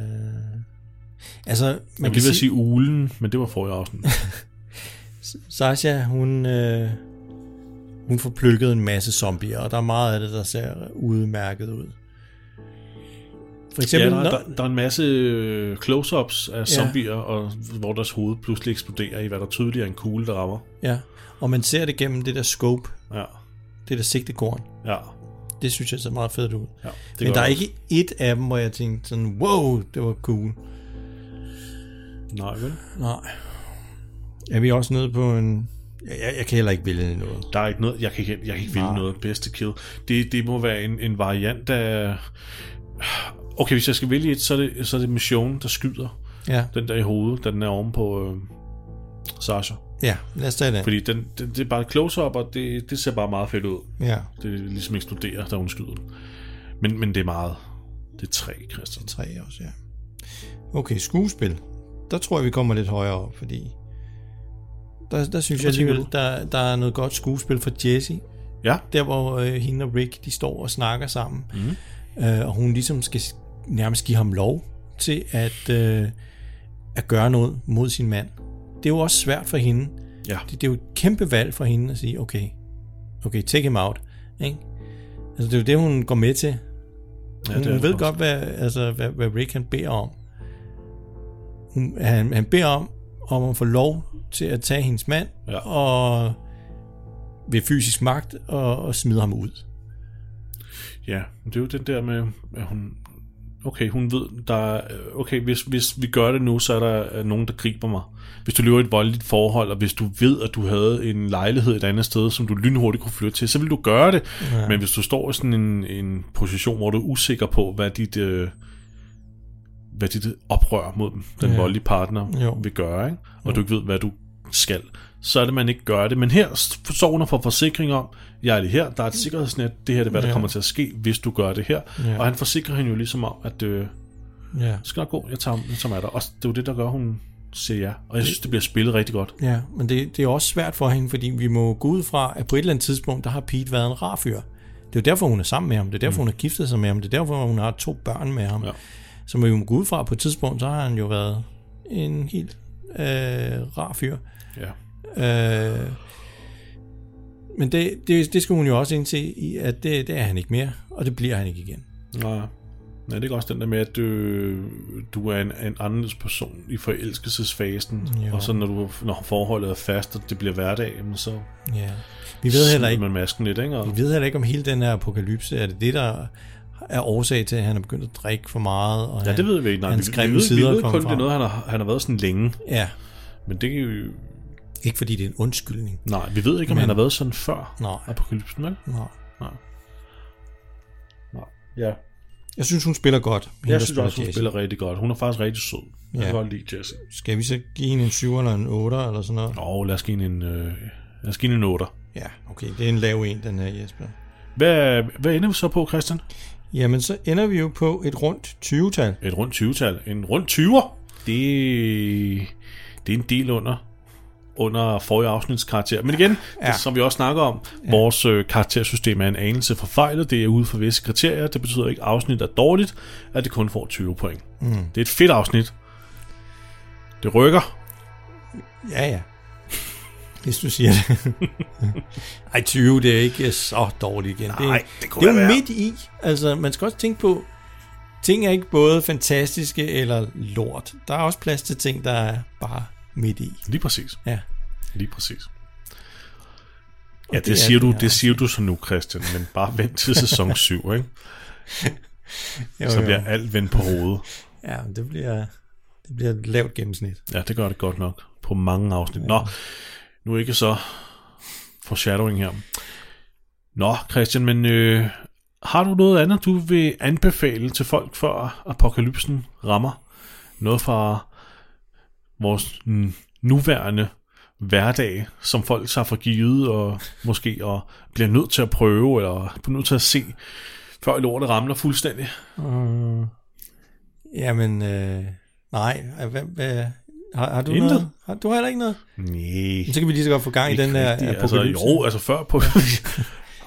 Altså, man jeg kan vil sige, sige ulen, men det var for jeg også. Sasha, hun, øh, hun får plukket en masse zombier, og der er meget af det, der ser udmærket ud. For eksempel, ja, der, når, der, der er en masse øh, close-ups af zombier, og, hvor deres hoved pludselig eksploderer i, hvad der tydeligt er en kugle, der rammer. ja, og man ser det gennem det der scope, Ja, det der sigtekorn. ja. Det synes jeg ser meget fedt ud. ja Men gør der er det ikke et af dem, hvor jeg tænkte sådan, wow, det var cool. Nej, vel? Nej. Er vi også nede på en... Jeg, jeg, kan heller ikke vælge noget. Der er ikke noget, jeg kan ikke, jeg kan ikke vælge Nej. noget bedste kill. Det, det må være en, en variant af... Okay, hvis jeg skal vælge et, så er det, så er det missionen, der skyder Ja, den der i hovedet, den er oven på øh, Sasha. ja lad os tage det. Fordi den, det, det er bare et close-up, og det, det ser bare meget fedt ud. Ja, Det ligesom eksploderer, da hun skyder den. Men, men det er meget... Det er tre, Christian. tre også, ja. Okay, skuespil. Der tror jeg, vi kommer lidt højere op, fordi... Der, der synes jeg alligevel, der, der er noget godt skuespil for Jessie. Ja, Der, hvor øh, hende og Rick, de står og snakker sammen. Mm. Øh, og hun ligesom skal nærmest give ham lov til at, øh, at gøre noget mod sin mand. Det er jo også svært for hende. ja. Det, det er jo et kæmpe valg for hende at sige, okay, okay, take him out. Ikke? Altså, det er jo det, hun går med til. ja Hun, det hun ved godt, hvad, altså, hvad, hvad Rick han beder om. Hun, han, han beder om, om at få lov til at tage hendes mand, Ja. og ved fysisk magt, og, og smide ham ud. Ja, det er jo den der med, at hun... Okay, hun ved, der er, okay, hvis, hvis vi gør det nu, så er der nogen, der griber mig. Hvis du lever i et voldeligt forhold, og hvis du ved, at du havde en lejlighed et andet sted, som du lynhurtigt kunne flytte til, så vil du gøre det. Ja. Men hvis du står i sådan en, en position, hvor du er usikker på, hvad dit, øh, hvad dit oprør mod den Ja. voldelige partner Jo. vil gøre, ikke? og du ikke ved, hvad du skal, så er det, man ikke gør det. Men her så hun får forsikring om, jeg er det her, der er et sikkerhedsnet, det her det er, hvad der Ja. kommer til at ske, hvis du gør det her. Ja. Og han forsikrer hende jo ligesom om, at øh, Ja. det skal nok gå, jeg tager, jeg tager med dig. Og det er jo det, der gør, hun siger ja. Og jeg synes, det bliver spillet rigtig godt. Ja, men det, det er også svært for hende, fordi vi må gå ud fra, at på et eller andet tidspunkt, der har Pete været en rar fyr. Det er jo derfor, hun er sammen med ham. Det er derfor, mm. hun har giftet sig med ham. Det er derfor, hun har to børn med ham. Ja. Så må vi må gå ud fra, på et tidspunkt, så har han jo været en helt øh, rar fyr. Ja. Øh, men det, det, det skal hun jo også indse, i, at det, det er han ikke mere, og det bliver han ikke igen. Nej. Nej, det er også den der med, at du, du er en, en anderledes person i forelskelsesfasen, Jo. og så når, du, når forholdet er fast, og det bliver hverdag, så Ja. Vi ved heller ikke, man masken lidt, ikke? Og, vi ved heller ikke om hele den her apokalypse, er det det, der er årsag til, at han er begyndt at drikke for meget, og ja, han, det ved vi ikke. Nej, hans vi, vi, ved, vi sider ved kommer kun, det er noget, han har, han har været sådan længe. Ja, Men det er jo... ikke fordi det er en undskyldning. Nej, vi ved ikke, om Men- han har været sådan før Nej. apokalypsen, vel? Nej. Nej. Ja. Jeg synes, hun spiller godt. hende, Jeg synes også, hun Jessie. spiller rigtig godt. Hun er faktisk rigtig sød. Jeg Ja. kan godt lide Jessie. Skal vi så give hende en 7 eller en 8 eller sådan noget? Åh, lad os give hende en, øh, lad os give hende en 8. Ja, okay. Det er en lav en, den her Jesper. Hvad, hvad ender vi så på, Christian? Jamen, så ender vi jo på et rundt 20-tal. Et rundt 20-tal. En rundt 20'er. Det, det er en del under under forrige afsnits karakter. Men igen, ja. Det, som vi også snakker om, ja. vores øh, karaktersystem er en anelse forfejlet. Det er ude for visse kriterier. Det betyder ikke, at afsnit er dårligt, at det kun får 20 point. Mm. Det er et fedt afsnit. Det rykker. Ja, ja. Hvis du siger det. Ej, 20, det er ikke så dårligt igen. det, er, Nej, det kunne det er jo midt i. Altså, man skal også tænke på, ting er ikke både fantastiske eller lort. Der er også plads til ting, der er bare midt i. Lige præcis. Ja. Lige præcis. Ja, det, det er siger det du, det siger du så nu, Christian, men bare vent til sæson 7, ikke? Jo, Så jo. bliver alt vendt på hovedet. Ja, det bliver, det bliver et lavt gennemsnit. Ja, det gør det godt nok på mange afsnit. Nå, nu ikke så foreshadowing her. Nå, Christian, men øh, har du noget andet, du vil anbefale til folk, før apokalypsen rammer? Noget fra vores nuværende hverdag, som folk tager for givet, og måske og bliver nødt til at prøve, eller bliver nødt til at se, før lortet ramler fuldstændig. Mm. Jamen, øh, nej. Hvad, hvad, har, har du Intet. noget? Har, du har heller ikke noget? Nej. Så kan vi lige så godt få gang i den der rigtigt. altså, apokalypse. jo, altså før på...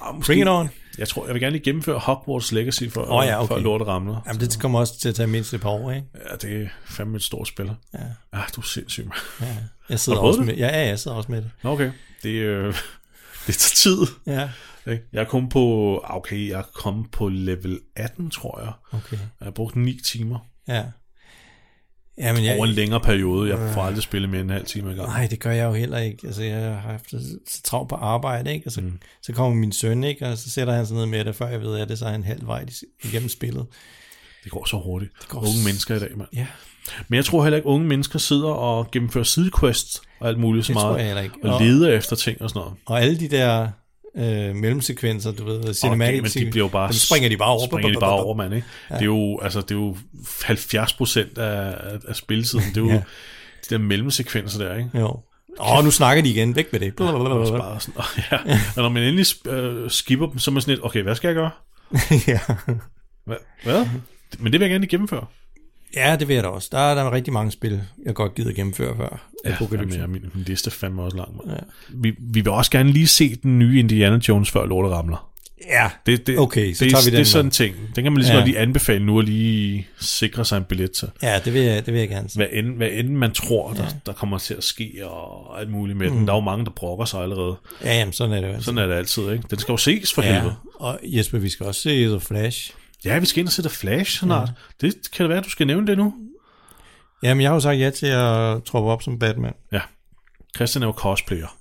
Ah, måske- Bring it on. Jeg tror, jeg vil gerne lige gennemføre Hogwarts Legacy, Åh oh, ja, okay. før lortet ramler. Jamen, det kommer også til at tage mindst et par år, ikke? Ja, det er fandme et stort spil. Ja. Ja, du er sindssyg. mand. Jeg sidder også prøvet med, ja, ja, jeg sidder også med det. Nå, okay. Det, øh, det tager tid. Ja. Jeg er kommet på, okay, jeg er kommet på level 18, tror jeg. Okay. Jeg har brugt 9 timer. Ja. Ja, men jeg, Over en længere periode. Jeg får aldrig spillet mere end en halv time i gang. Nej, det gør jeg jo heller ikke. Altså, jeg har haft så, travlt på arbejde, ikke? Og så, mm. så kommer min søn, ikke? Og så sætter han sig ned med det, før jeg ved, at det så er en halv vej igennem spillet. Det går så hurtigt. Det går unge s- mennesker i dag, mand. Ja, Men jeg tror heller ikke, unge mennesker sidder og gennemfører sidequests og alt muligt så Det tror meget. jeg heller ikke. Og Og- leder efter ting og sådan noget. og alle de der øh, mellemsekvenser, du ved, Okay, cinematic, men de bliver jo bare... dem springer de bare over. Springer de bare over, mand, ikke? Ja. Det er jo, altså, det er jo 70 procent af, af, spilletiden. Det er jo Ja. ja. de der mellemsekvenser der, ikke? Jo. Åh, oh, nu snakker de igen. Væk med det. Så bare sådan, ja. Og når man endelig øh, skipper dem, så er man sådan lidt, okay, hvad skal jeg gøre? ja. Hvad? hvad? Men det vil jeg gerne gennemføre. Ja, det vil jeg da også. Der er der rigtig mange spil, jeg godt gider gennemføre før. Ja, Apocalypse. jamen, min, min liste er fandme også lang. Ja. Ja. Vi, vi vil også gerne lige se den nye Indiana Jones, før lortet ramler. Ja, Det, det, Okay, så det, tager vi det den er sådan en ting. Den kan man lige, Ja. ja. lige anbefale nu at lige sikre sig en billet til. ja det, vil jeg, det vil jeg gerne se. Hvad end, hvad end man tror, der, der kommer til at ske og alt muligt med mm. den. Der er jo mange, der brokker sig allerede. Ja, jamen, sådan er det jo. altså. Sådan er det altid, ikke? Den skal jo ses for ja. Ja, helvede. og Jesper, vi skal også se The Flash. Ja, vi skal ind og sætte Flash snart. Ja. Det kan det være, du skal nævne det nu. Jamen, jeg har jo sagt ja til at troppe op som Batman. Ja. Christian er jo cosplayer.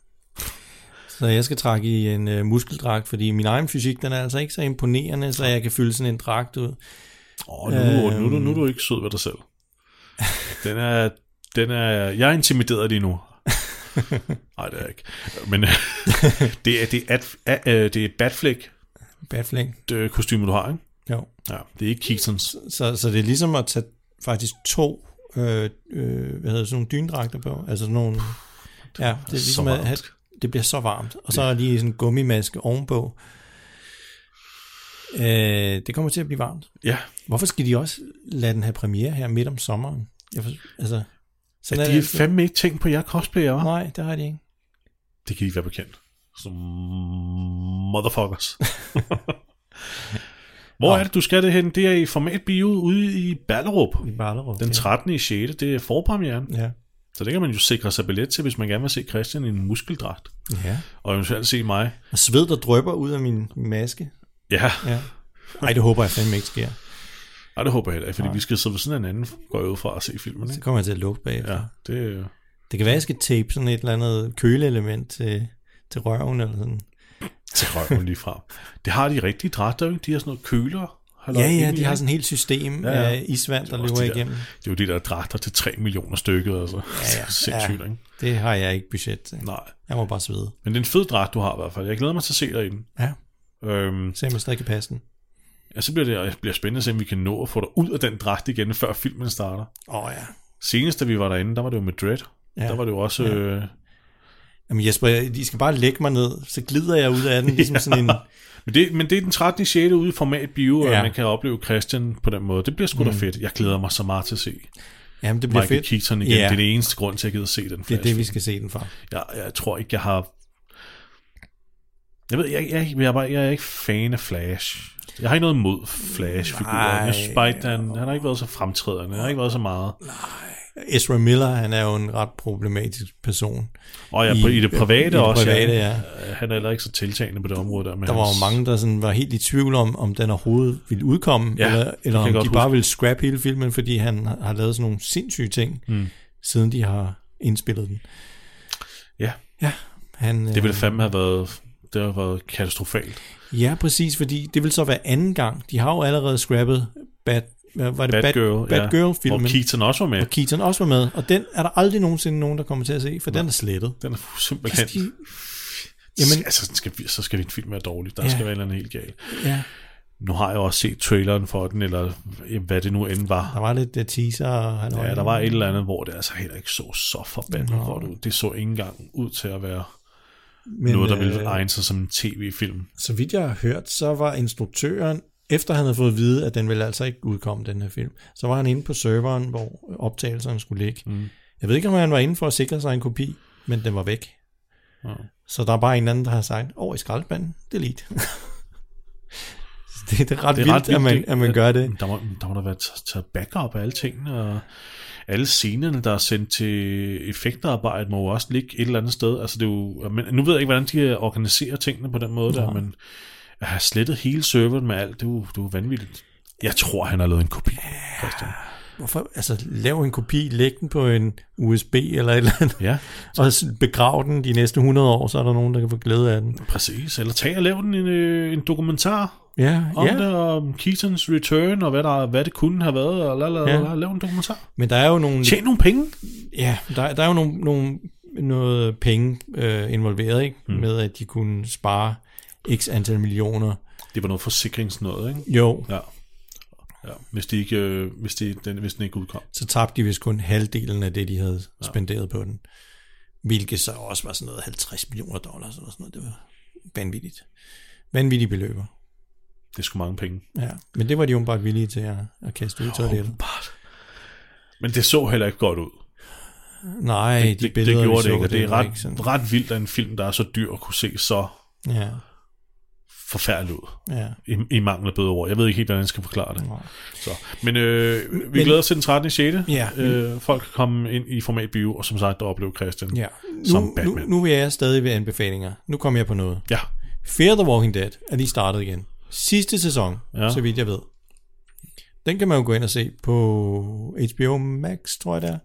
Så jeg skal trække i en uh, muskeldragt, fordi min egen fysik, den er altså ikke så imponerende, så jeg kan fylde sådan en dragt ud. Åh, nu, nu, Øhm. nu, nu, nu er du ikke sød ved dig selv. Den er, den er, jeg er intimideret lige nu. Nej, det er jeg ikke. Men øh, det er, det er, øh, det er Batfleck Batfleck. det kostyme, du har, ikke? Jo. Ja, det er ikke Keatons. Så, så det er ligesom at tage faktisk to øh, øh, hvad hedder sådan nogle dyndragter på. Altså sådan nogle... Ja, det er ligesom at varmt. have, det bliver så varmt. Og så er lige sådan en gummimaske ovenpå. Øh, det kommer til at blive varmt. Ja, Hvorfor skal de også lade den have premiere her midt om sommeren? Jeg for, altså, sådan de er er det altid. fandme ikke tænkt på jer cosplayer, hva'? Nej, det har de ikke. Det kan I ikke være bekendt. Som motherfuckers. Hvor Nå. er det, du skal det hen? Det er i format bio ude i Ballerup. I Ballerup. Den 13. i 6. Det er forpremieren. Ja. Så det kan man jo sikre sig billet til, hvis man gerne vil se Christian i en muskeldragt. ja. Og eventuelt se mig. Og sved, der drøber ud af min maske. Ja, Ja. Ej, det håber jeg fandme ikke sker. Ej, det håber jeg heller ikke, fordi vi skal sidde ved sådan en anden, går jeg ud fra at se filmen. Så Ikke? kommer jeg til at lugte bagefter. Ja, det Det kan være, jeg skal tape sådan et eller andet køleelement til, til røven eller sådan. Til røven lige fra. Det har de rigtige dragter, ikke? De har sådan noget køler. Ja, ja, de har sådan et helt system Ja, ja, ja. ja. af isvand, der løber de der- igennem. Det er jo de der dragter til 3 millioner stykket, altså. Ja, ja. Sindssygt, Ja. ikke? Det har jeg ikke budget til. Nej. Jeg må bare svede. Men det er en fed dragt, du har i hvert fald. Jeg glæder mig til at se dig i den. Ja, Øhm, så jeg må stadig kan passe den. ja, så bliver det bliver spændende at se, om vi kan nå at få dig ud af den dragt igen, før filmen starter. Åh oh, ja. Senest, da vi var derinde, der var det jo med Dread. Ja. Ja. Der var det jo også... Øh, Jamen Jesper, de skal bare lægge mig ned, så glider jeg ud af den, ligesom sådan en... men, det, men det er den 13. 6. ude i format bio, ja. Ja. at man kan opleve Christian på den måde. Det bliver sgu mm. da fedt. Jeg glæder mig så meget til at se Jamen, det bliver Michael fedt. Keaton igen. Ja. Det er det eneste grund til, at jeg gider se den Det er det, vi skal se den for. jeg, jeg tror ikke, jeg har... Jeg ved, jeg, jeg, jeg, er bare, jeg er ikke fan af Flash. Jeg har ikke noget imod Flash-figuren. Jeg synes bare han, han har ikke været så fremtrædende. Han har ikke været så meget. Ezra Miller, han er jo en ret problematisk person. Og ja, på, i det private i det også. private, ja. ja. Han er heller ikke så tiltagende på det område der. Med Der var hans, jo mange, der sådan var helt i tvivl om, om den overhovedet ville udkomme, Ja, eller, eller om de bare huske. ville scrap hele filmen, fordi han har lavet sådan nogle sindssyge ting, Mm. siden de har indspillet den. Ja, Ja, han, det ville fandme have været, det har været katastrofalt. Ja, præcis, fordi det vil så være anden gang. De har jo allerede scrappet hvad var det Batgirl, Bad, ja. Batgirl-filmen, Hvor Keaton også var med. og Keaton også var med, og den er der aldrig nogensinde nogen, der kommer til at se, for den er slettet. Den er simpelthen... De, Jamen, altså, så skal, vi- så skal din film være dårlig. Der Ja. skal være noget helt galt. ja, Nu har jeg også set traileren for den, eller hvad det nu end var. der var lidt uh, teaser. Han Ja, der var et eller andet, hvor det altså heller ikke så så forbandet Nå. godt ud. Det så ikke engang ud til at være men, noget, der ville øh, egne sig som en tv-film. Så vidt jeg har hørt, så var instruktøren, efter han havde fået at vide, at den ville altså ikke udkomme, den her film, så var han inde på serveren, hvor optagelserne skulle ligge. Mm. Jeg ved ikke, om han var inde for at sikre sig en kopi, men den var væk. Ja. Så der er bare en anden, der har sagt, over i skraldespanden, delete. det, det er ret Det er er ret vildt, at man, vildt, at man gør det. Der må, der må der være taget backup af alle tingene, og alle scenerne, der er sendt til effektarbejde, må jo også ligge et eller andet sted. Altså, det er jo, men nu ved jeg ikke, hvordan de organiserer tingene på den måde der, men at have slettet hele serveren med alt, det er jo, det er jo vanvittigt. Jeg tror, han har lavet en kopi, Christian. Hvorfor? Altså, lav en kopi, læg den på en USB eller et eller andet, Ja, og begrav den de næste 100 år, så er der nogen, der kan få glæde af den. præcis. Eller tag og lav den en, øh, en dokumentar Ja, om ja. det, om Keatons return, og hvad, der, hvad det kunne have været, og la, la, Ja. la, la, lav en dokumentar. Men der er jo nogle... Tjen nogle penge. Ja, der, der er jo nogle, nogle, noget penge øh, involveret, ikke? Mm. Med at de kunne spare x antal millioner. Det var noget forsikringsnød, ikke? Jo, Ja. ja. Hvis, de ikke, øh, hvis, de, den, hvis den ikke udkom. så tabte de vist kun halvdelen af det, de havde ja. spenderet på den. Hvilket så også var sådan noget 50 millioner dollars eller sådan noget. Det var vanvittigt. Vanvittige beløber. Det er sgu mange penge. Ja, men det var de jo bare villige til at, at kaste ud til det. Men det så heller ikke godt ud. Nej, Det, de det, billeder, det gjorde det ikke, og det er ret, ikke sådan. ret vildt, at en film, der er så dyr, kunne se så Ja, forfærdeligt ud. ja. I, i mangel af bedre ord. Jeg ved ikke helt, hvordan jeg skal forklare det. Nej. Så. Men øh, vi Men- glæder os til den 13. 6. Ja. Øh, folk kan komme ind i format bio, og som sagt, der oplever Christian. ja. Som Nu, nu, Batman. nu er jeg stadig ved anbefalinger. Nu kommer jeg på noget. ja. Fear the Walking Dead er lige startet igen. Sidste sæson, Ja. så vidt jeg ved. Den kan man jo gå ind og se på HBO Max, tror jeg det er.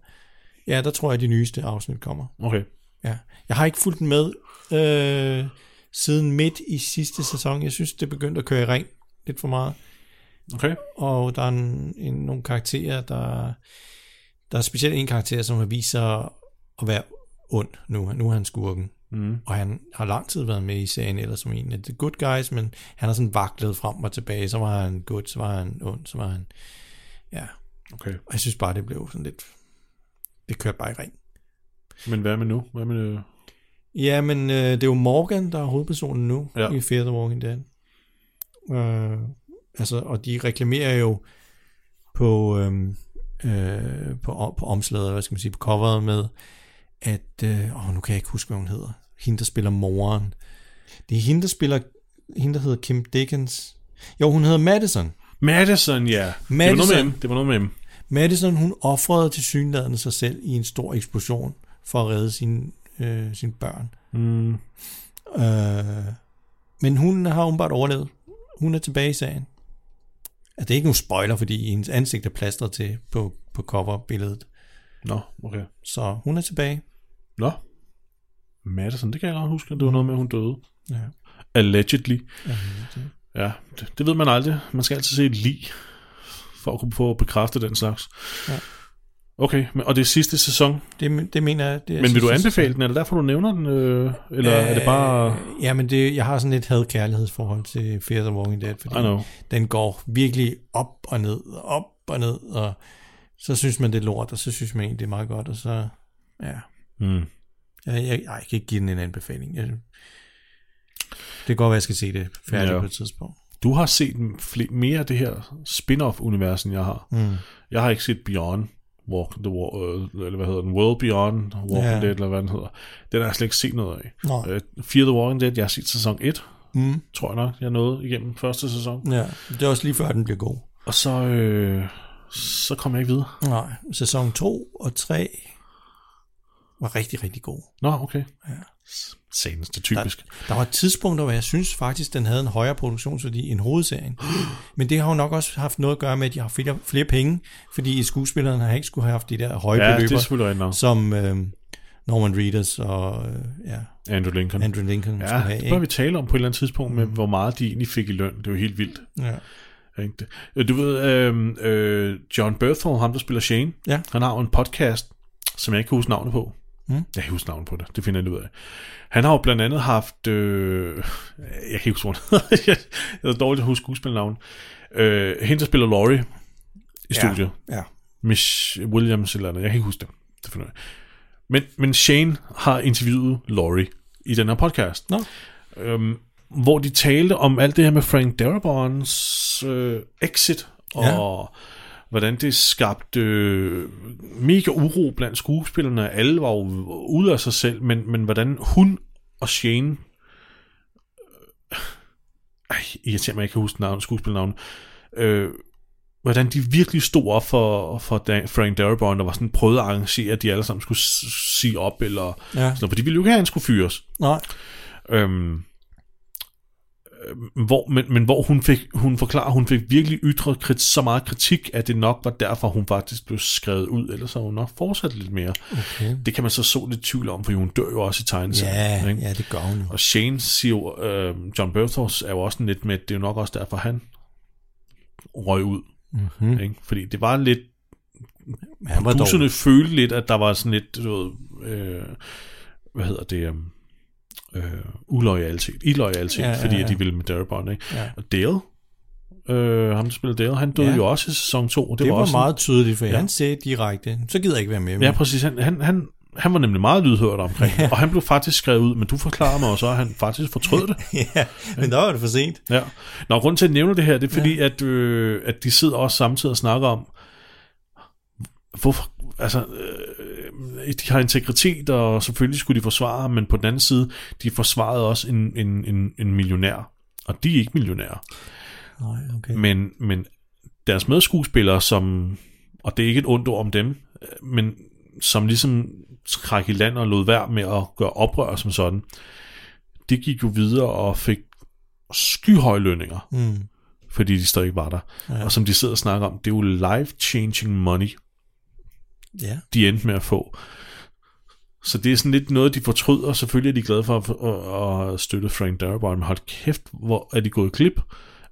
Ja, der tror jeg, de nyeste afsnit kommer. Okay. Ja. Jeg har ikke fulgt med øh, siden midt i sidste sæson. Jeg synes, det begyndte at køre i ring lidt for meget. Okay. Og der er en, en, nogle karakterer, der... Der er specielt en karakter, som har vist sig at være ond nu. Nu er han skurken. Mm. Og han har lang tid været med i serien, eller som en af the good guys, men han har sådan vaklet frem og tilbage. Så var han good, så var han ond, så var han... Ja, okay. og jeg synes bare, det blev sådan lidt... Det kørte bare i ring. Men hvad med nu? Hvad med Ja, men øh, det er jo Morgan, der er hovedpersonen nu Ja. i Fear the Walking Dead. Øh, altså, og de reklamerer jo på, øhm, øh, på, på omslaget, hvad skal man sige, på coveret med, at, øh, åh, nu kan jeg ikke huske, hvad hun hedder. Hende, der spiller moren. Det er hende, der spiller, hende, der hedder Kim Dickens. Jo, hun hedder Madison. Madison, ja. Det var noget med Madison. Det var noget med. Madison, hun offrede til synligheden sig selv i en stor eksplosion for at redde sine, øh, sine børn. Mm. Øh, men hun har åbenbart overlevet. Hun er tilbage i sagen. Altså, det er ikke nogen spoiler, fordi hendes ansigt er plastret til på, på coverbilledet. Nå, okay. Så hun er tilbage. Nå. Madison, det kan jeg godt huske. Det var noget med, at hun døde. Ja. Allegedly. Ja, det, det ved man aldrig. Man skal altid se et lig, for at kunne få bekræftet den slags. Ja. Okay, og det er sidste sæson. Det, det mener jeg. Det er Men vil du anbefale den? Er det derfor, du nævner den? Øh, eller er det bare... Øh, ja, men det, jeg har sådan et had-kærlighedsforhold til Fear the Walking Dead, fordi den går virkelig op og ned, op og ned, og så synes man, det er lort, og så synes man egentlig, det er meget godt, og så, ja. Mm. Jeg, jeg, jeg, jeg kan ikke give den en anbefaling. Jeg, det kan godt være, jeg skal se det færdigt Ja. på et tidspunkt. Du har set mere af det her spin-off-univers, end jeg har. Mm. Jeg har ikke set Beyond Walk the Wall, eller hvad hedder den? World Beyond Walking Ja. Dead, eller hvad den hedder. Den har jeg slet ikke set noget af. Nå. Øh, Fear the Walking Dead, jeg har set sæson 1, Mm. tror jeg nok, jeg nåede igennem første sæson. Ja, det er også lige før, den bliver god. Og så, øh, så kom jeg ikke videre. Nej, sæson 2 og 3 var rigtig, rigtig god. Nå, okay. Ja. Senest, det er typisk. Der var et tidspunkt, hvor jeg synes faktisk, den havde en højere produktionsværdi end hovedserien. Men det har jo nok også haft noget at gøre med, at de har flere, flere penge, fordi skuespillerne har ikke skulle have haft de der høje Ja, det er beløber, nok. som øh, Norman Reedus og øh, ja, Andrew Lincoln. Andrew Lincoln ja, skulle have. det bør vi tale om på et eller andet tidspunkt, med hvor meget de egentlig fik i løn. Det jo helt vildt. Ja. Det- Øh, Du ved, øh, øh, John Berthel, ham der spiller Shane, Ja. han har jo en podcast, som jeg ikke kan huske navnet på. Mm. Jeg kan huske navnet på det, det finder jeg ud af. Han har jo blandt andet haft, øh, jeg kan ikke huske, jeg er dårligt at huske skuespillernavn. Øh, hende, der spiller Laurie i studiet. Ja. Miss Williams eller andet, jeg kan ikke huske det. det finder jeg. Men, men Shane har interviewet Laurie i den her podcast. Nå. Øhm, hvor de talte om alt det her med Frank Darabont's øh, exit, og Ja. hvordan det skabte øh, mega uro blandt skuespillerne. Alle var jo ude af sig selv, men, men hvordan hun og Shane øh, ej, irriterer mig, jeg kan huske navn, skuespilnavn, øh, hvordan de virkelig stod op for, for Dan, Frank Darabont, og var sådan prøvede at arrangere, at de alle sammen skulle sige op, eller Ja. sådan noget, for de ville jo ikke have, at han skulle fyres. Nej. Øhm, hvor, men, men hvor hun fik, hun forklarer, hun fik virkelig ytret krit, så meget kritik, at det nok var derfor, hun faktisk blev skrevet ud, ellers har hun nok fortsat lidt mere. Okay. Det kan man så så lidt tvivl om, for hun dør jo også i tegneserien. Ja, ikke? ja, det gør hun jo. Og Shane siger jo, øh, John Berthos er jo også lidt med, at det er jo nok også derfor, han røg ud. Mm-hmm. Ikke? Fordi det var lidt, Han var dog... følte lidt, at der var sådan lidt, du ved, øh, hvad hedder det, øh, øh, uloyalitet, illoyalitet, Ja, ja, ja, ja, fordi ja. at de ville med Darabont, ikke? Ja. Og Dale, øh, ham der spillede Dale, han døde Ja. ja. jo også i sæson 2. Det, Det var, også meget tydeligt, for ja. Ja. han sagde direkte, så gider jeg ikke være med. Ja, præcis. Han, han, han, han var nemlig meget lydhørt omkring det, og han blev faktisk skrevet ud, men du forklarer mig også, at han faktisk fortrød det. ja, men der var det for sent. Ja. Nå, grund til at jeg nævner det her, det er fordi, ja. at, øh, at de sidder også samtidig og snakker om, hvorfor, altså, øh, de har integritet, og selvfølgelig skulle de forsvare men på den anden side, de forsvarede også en, en, en, en millionær, og de er ikke millionærer. Nej, okay. Men, men deres medskuespillere, som, og det er ikke et ondt ord om dem, men som ligesom træk i land og lod være med at gøre oprør som sådan, de gik jo videre og fik skyhøje lønninger, Mm. fordi de stadig var der. Ja. Og som de sidder og snakker om, det er jo life-changing money, Ja. de endte med at få. Så det er sådan lidt noget, de fortryder. Selvfølgelig er de glade for at, at, støtte Frank Darabont, men hold kæft, hvor er de gået glip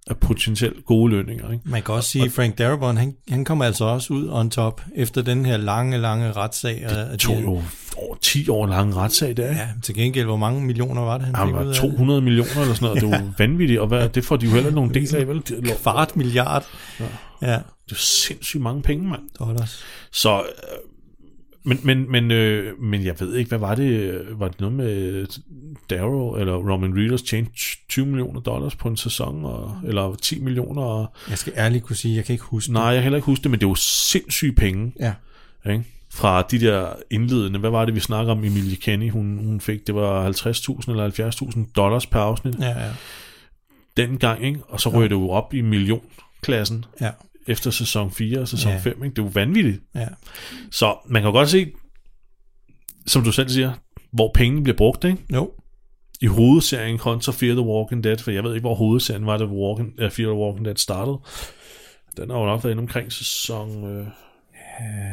af potentielt gode lønninger. Ikke? Man kan også sige, at Frank Darabont, han, han kommer altså også ud on top, efter den her lange, lange retssag. Det og tog jo over 10 år lang retssag der. Ja. Ja, til gengæld, hvor mange millioner var det, han Han fik ud var af 200 millioner eller sådan noget. Det er jo vanvittigt, og hvad, det får de jo heller nogen del af, vel? Det det? Kvart milliard. Ja. ja, det er sindssygt mange penge, mand. dollars. Så, øh, men, men, men, øh, men jeg ved ikke, hvad var det? øh, Var det noget med Darrow eller Roman Reedus tjente 20 millioner dollars på en sæson, og, eller 10 millioner? Og, Jeg skal ærligt kunne sige, jeg kan ikke huske nej, jeg kan heller ikke huske det, men det jo sindssyge penge. det. Ja. Ikke? Fra de der indledende, hvad var det, vi snakker om, Emilie Kenny, hun, hun fik, det var 50.000 eller 70.000 dollars per afsnit Ja, ja, dengang, ikke? og så ryger det jo op i millionklassen ja, efter sæson 4 og sæson Ja. ja. 5. Ikke? Det er jo vanvittigt. ja. Så man kan jo godt se, som du selv siger, hvor pengene bliver brugt, ikke? Jo, I hovedserien kontra Fear the Walking Dead, for jeg ved ikke, hvor hovedserien var, da Walking, uh, Fear the Walking Dead startede. Den har jo nok været inde omkring sæson øh,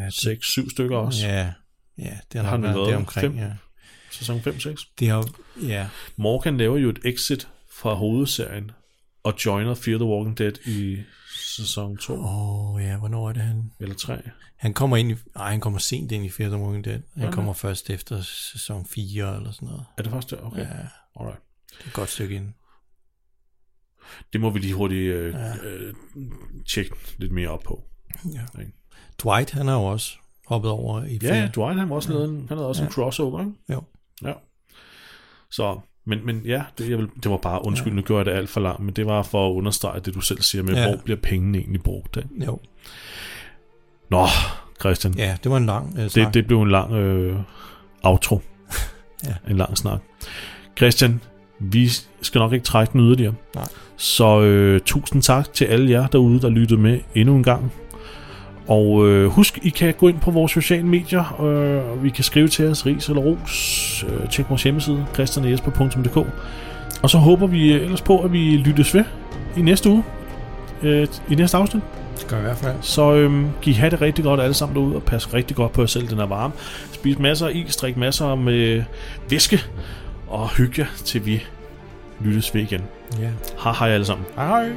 6-7 stykker også. ja, ja, det har Har nok været omkring, fem? ja. Sæson 5-6. Det har, ja, Morgan laver jo et exit fra hovedserien, og joiner Fear the Walking Dead i sæson 2 åh oh, ja, hvornår er det han? eller 3. Han kommer ind i, nej, han kommer sent ind i Fear the Walking Dead. Han Okay. kommer først efter sæson 4 eller sådan noget. Er det først der? Okay. Ja, Ja. Alright. det er et godt stykke ind. Det må vi lige hurtigt øh, Ja. ja. øh, tjekke lidt mere op på. Ja. Dwight, han har jo også hoppet over i Ja, ja, Dwight han har også lavet en, han havde også ja. en crossover, ikke? Jo. Ja. Så, men, men ja, det, jeg vil, det var bare, undskyld, ja. nu gjorde jeg det alt for langt, men det var for at understrege det, du selv siger med, Ja. hvor bliver pengene egentlig brugt? Ikke? Jo. Nå, Christian, ja, Ja, det var en lang øh, snak. det, det blev en lang øh, outro. Ja. En lang snak. Christian, vi skal nok ikke trække den yderligere. Nej. Så øh, tusind tak til alle jer derude, der lyttede med endnu en gang. Og øh, husk, I kan gå ind på vores sociale medier, øh, og vi kan skrive til os, ris eller ros. Øh, tjek vores hjemmeside, christianjesper.dk. Og så håber vi ellers på, at vi lyttes ved i næste uge, øh, i næste afsnit. Det gør i hvert fald. Så øhm, giv have det rigtig godt alle sammen derude, og pas rigtig godt på jer selv, den er varm. Spis masser af is, drik masser med væske, og hygge jer, til vi lyttes ved igen. Ja. Hej hej alle sammen. Hej.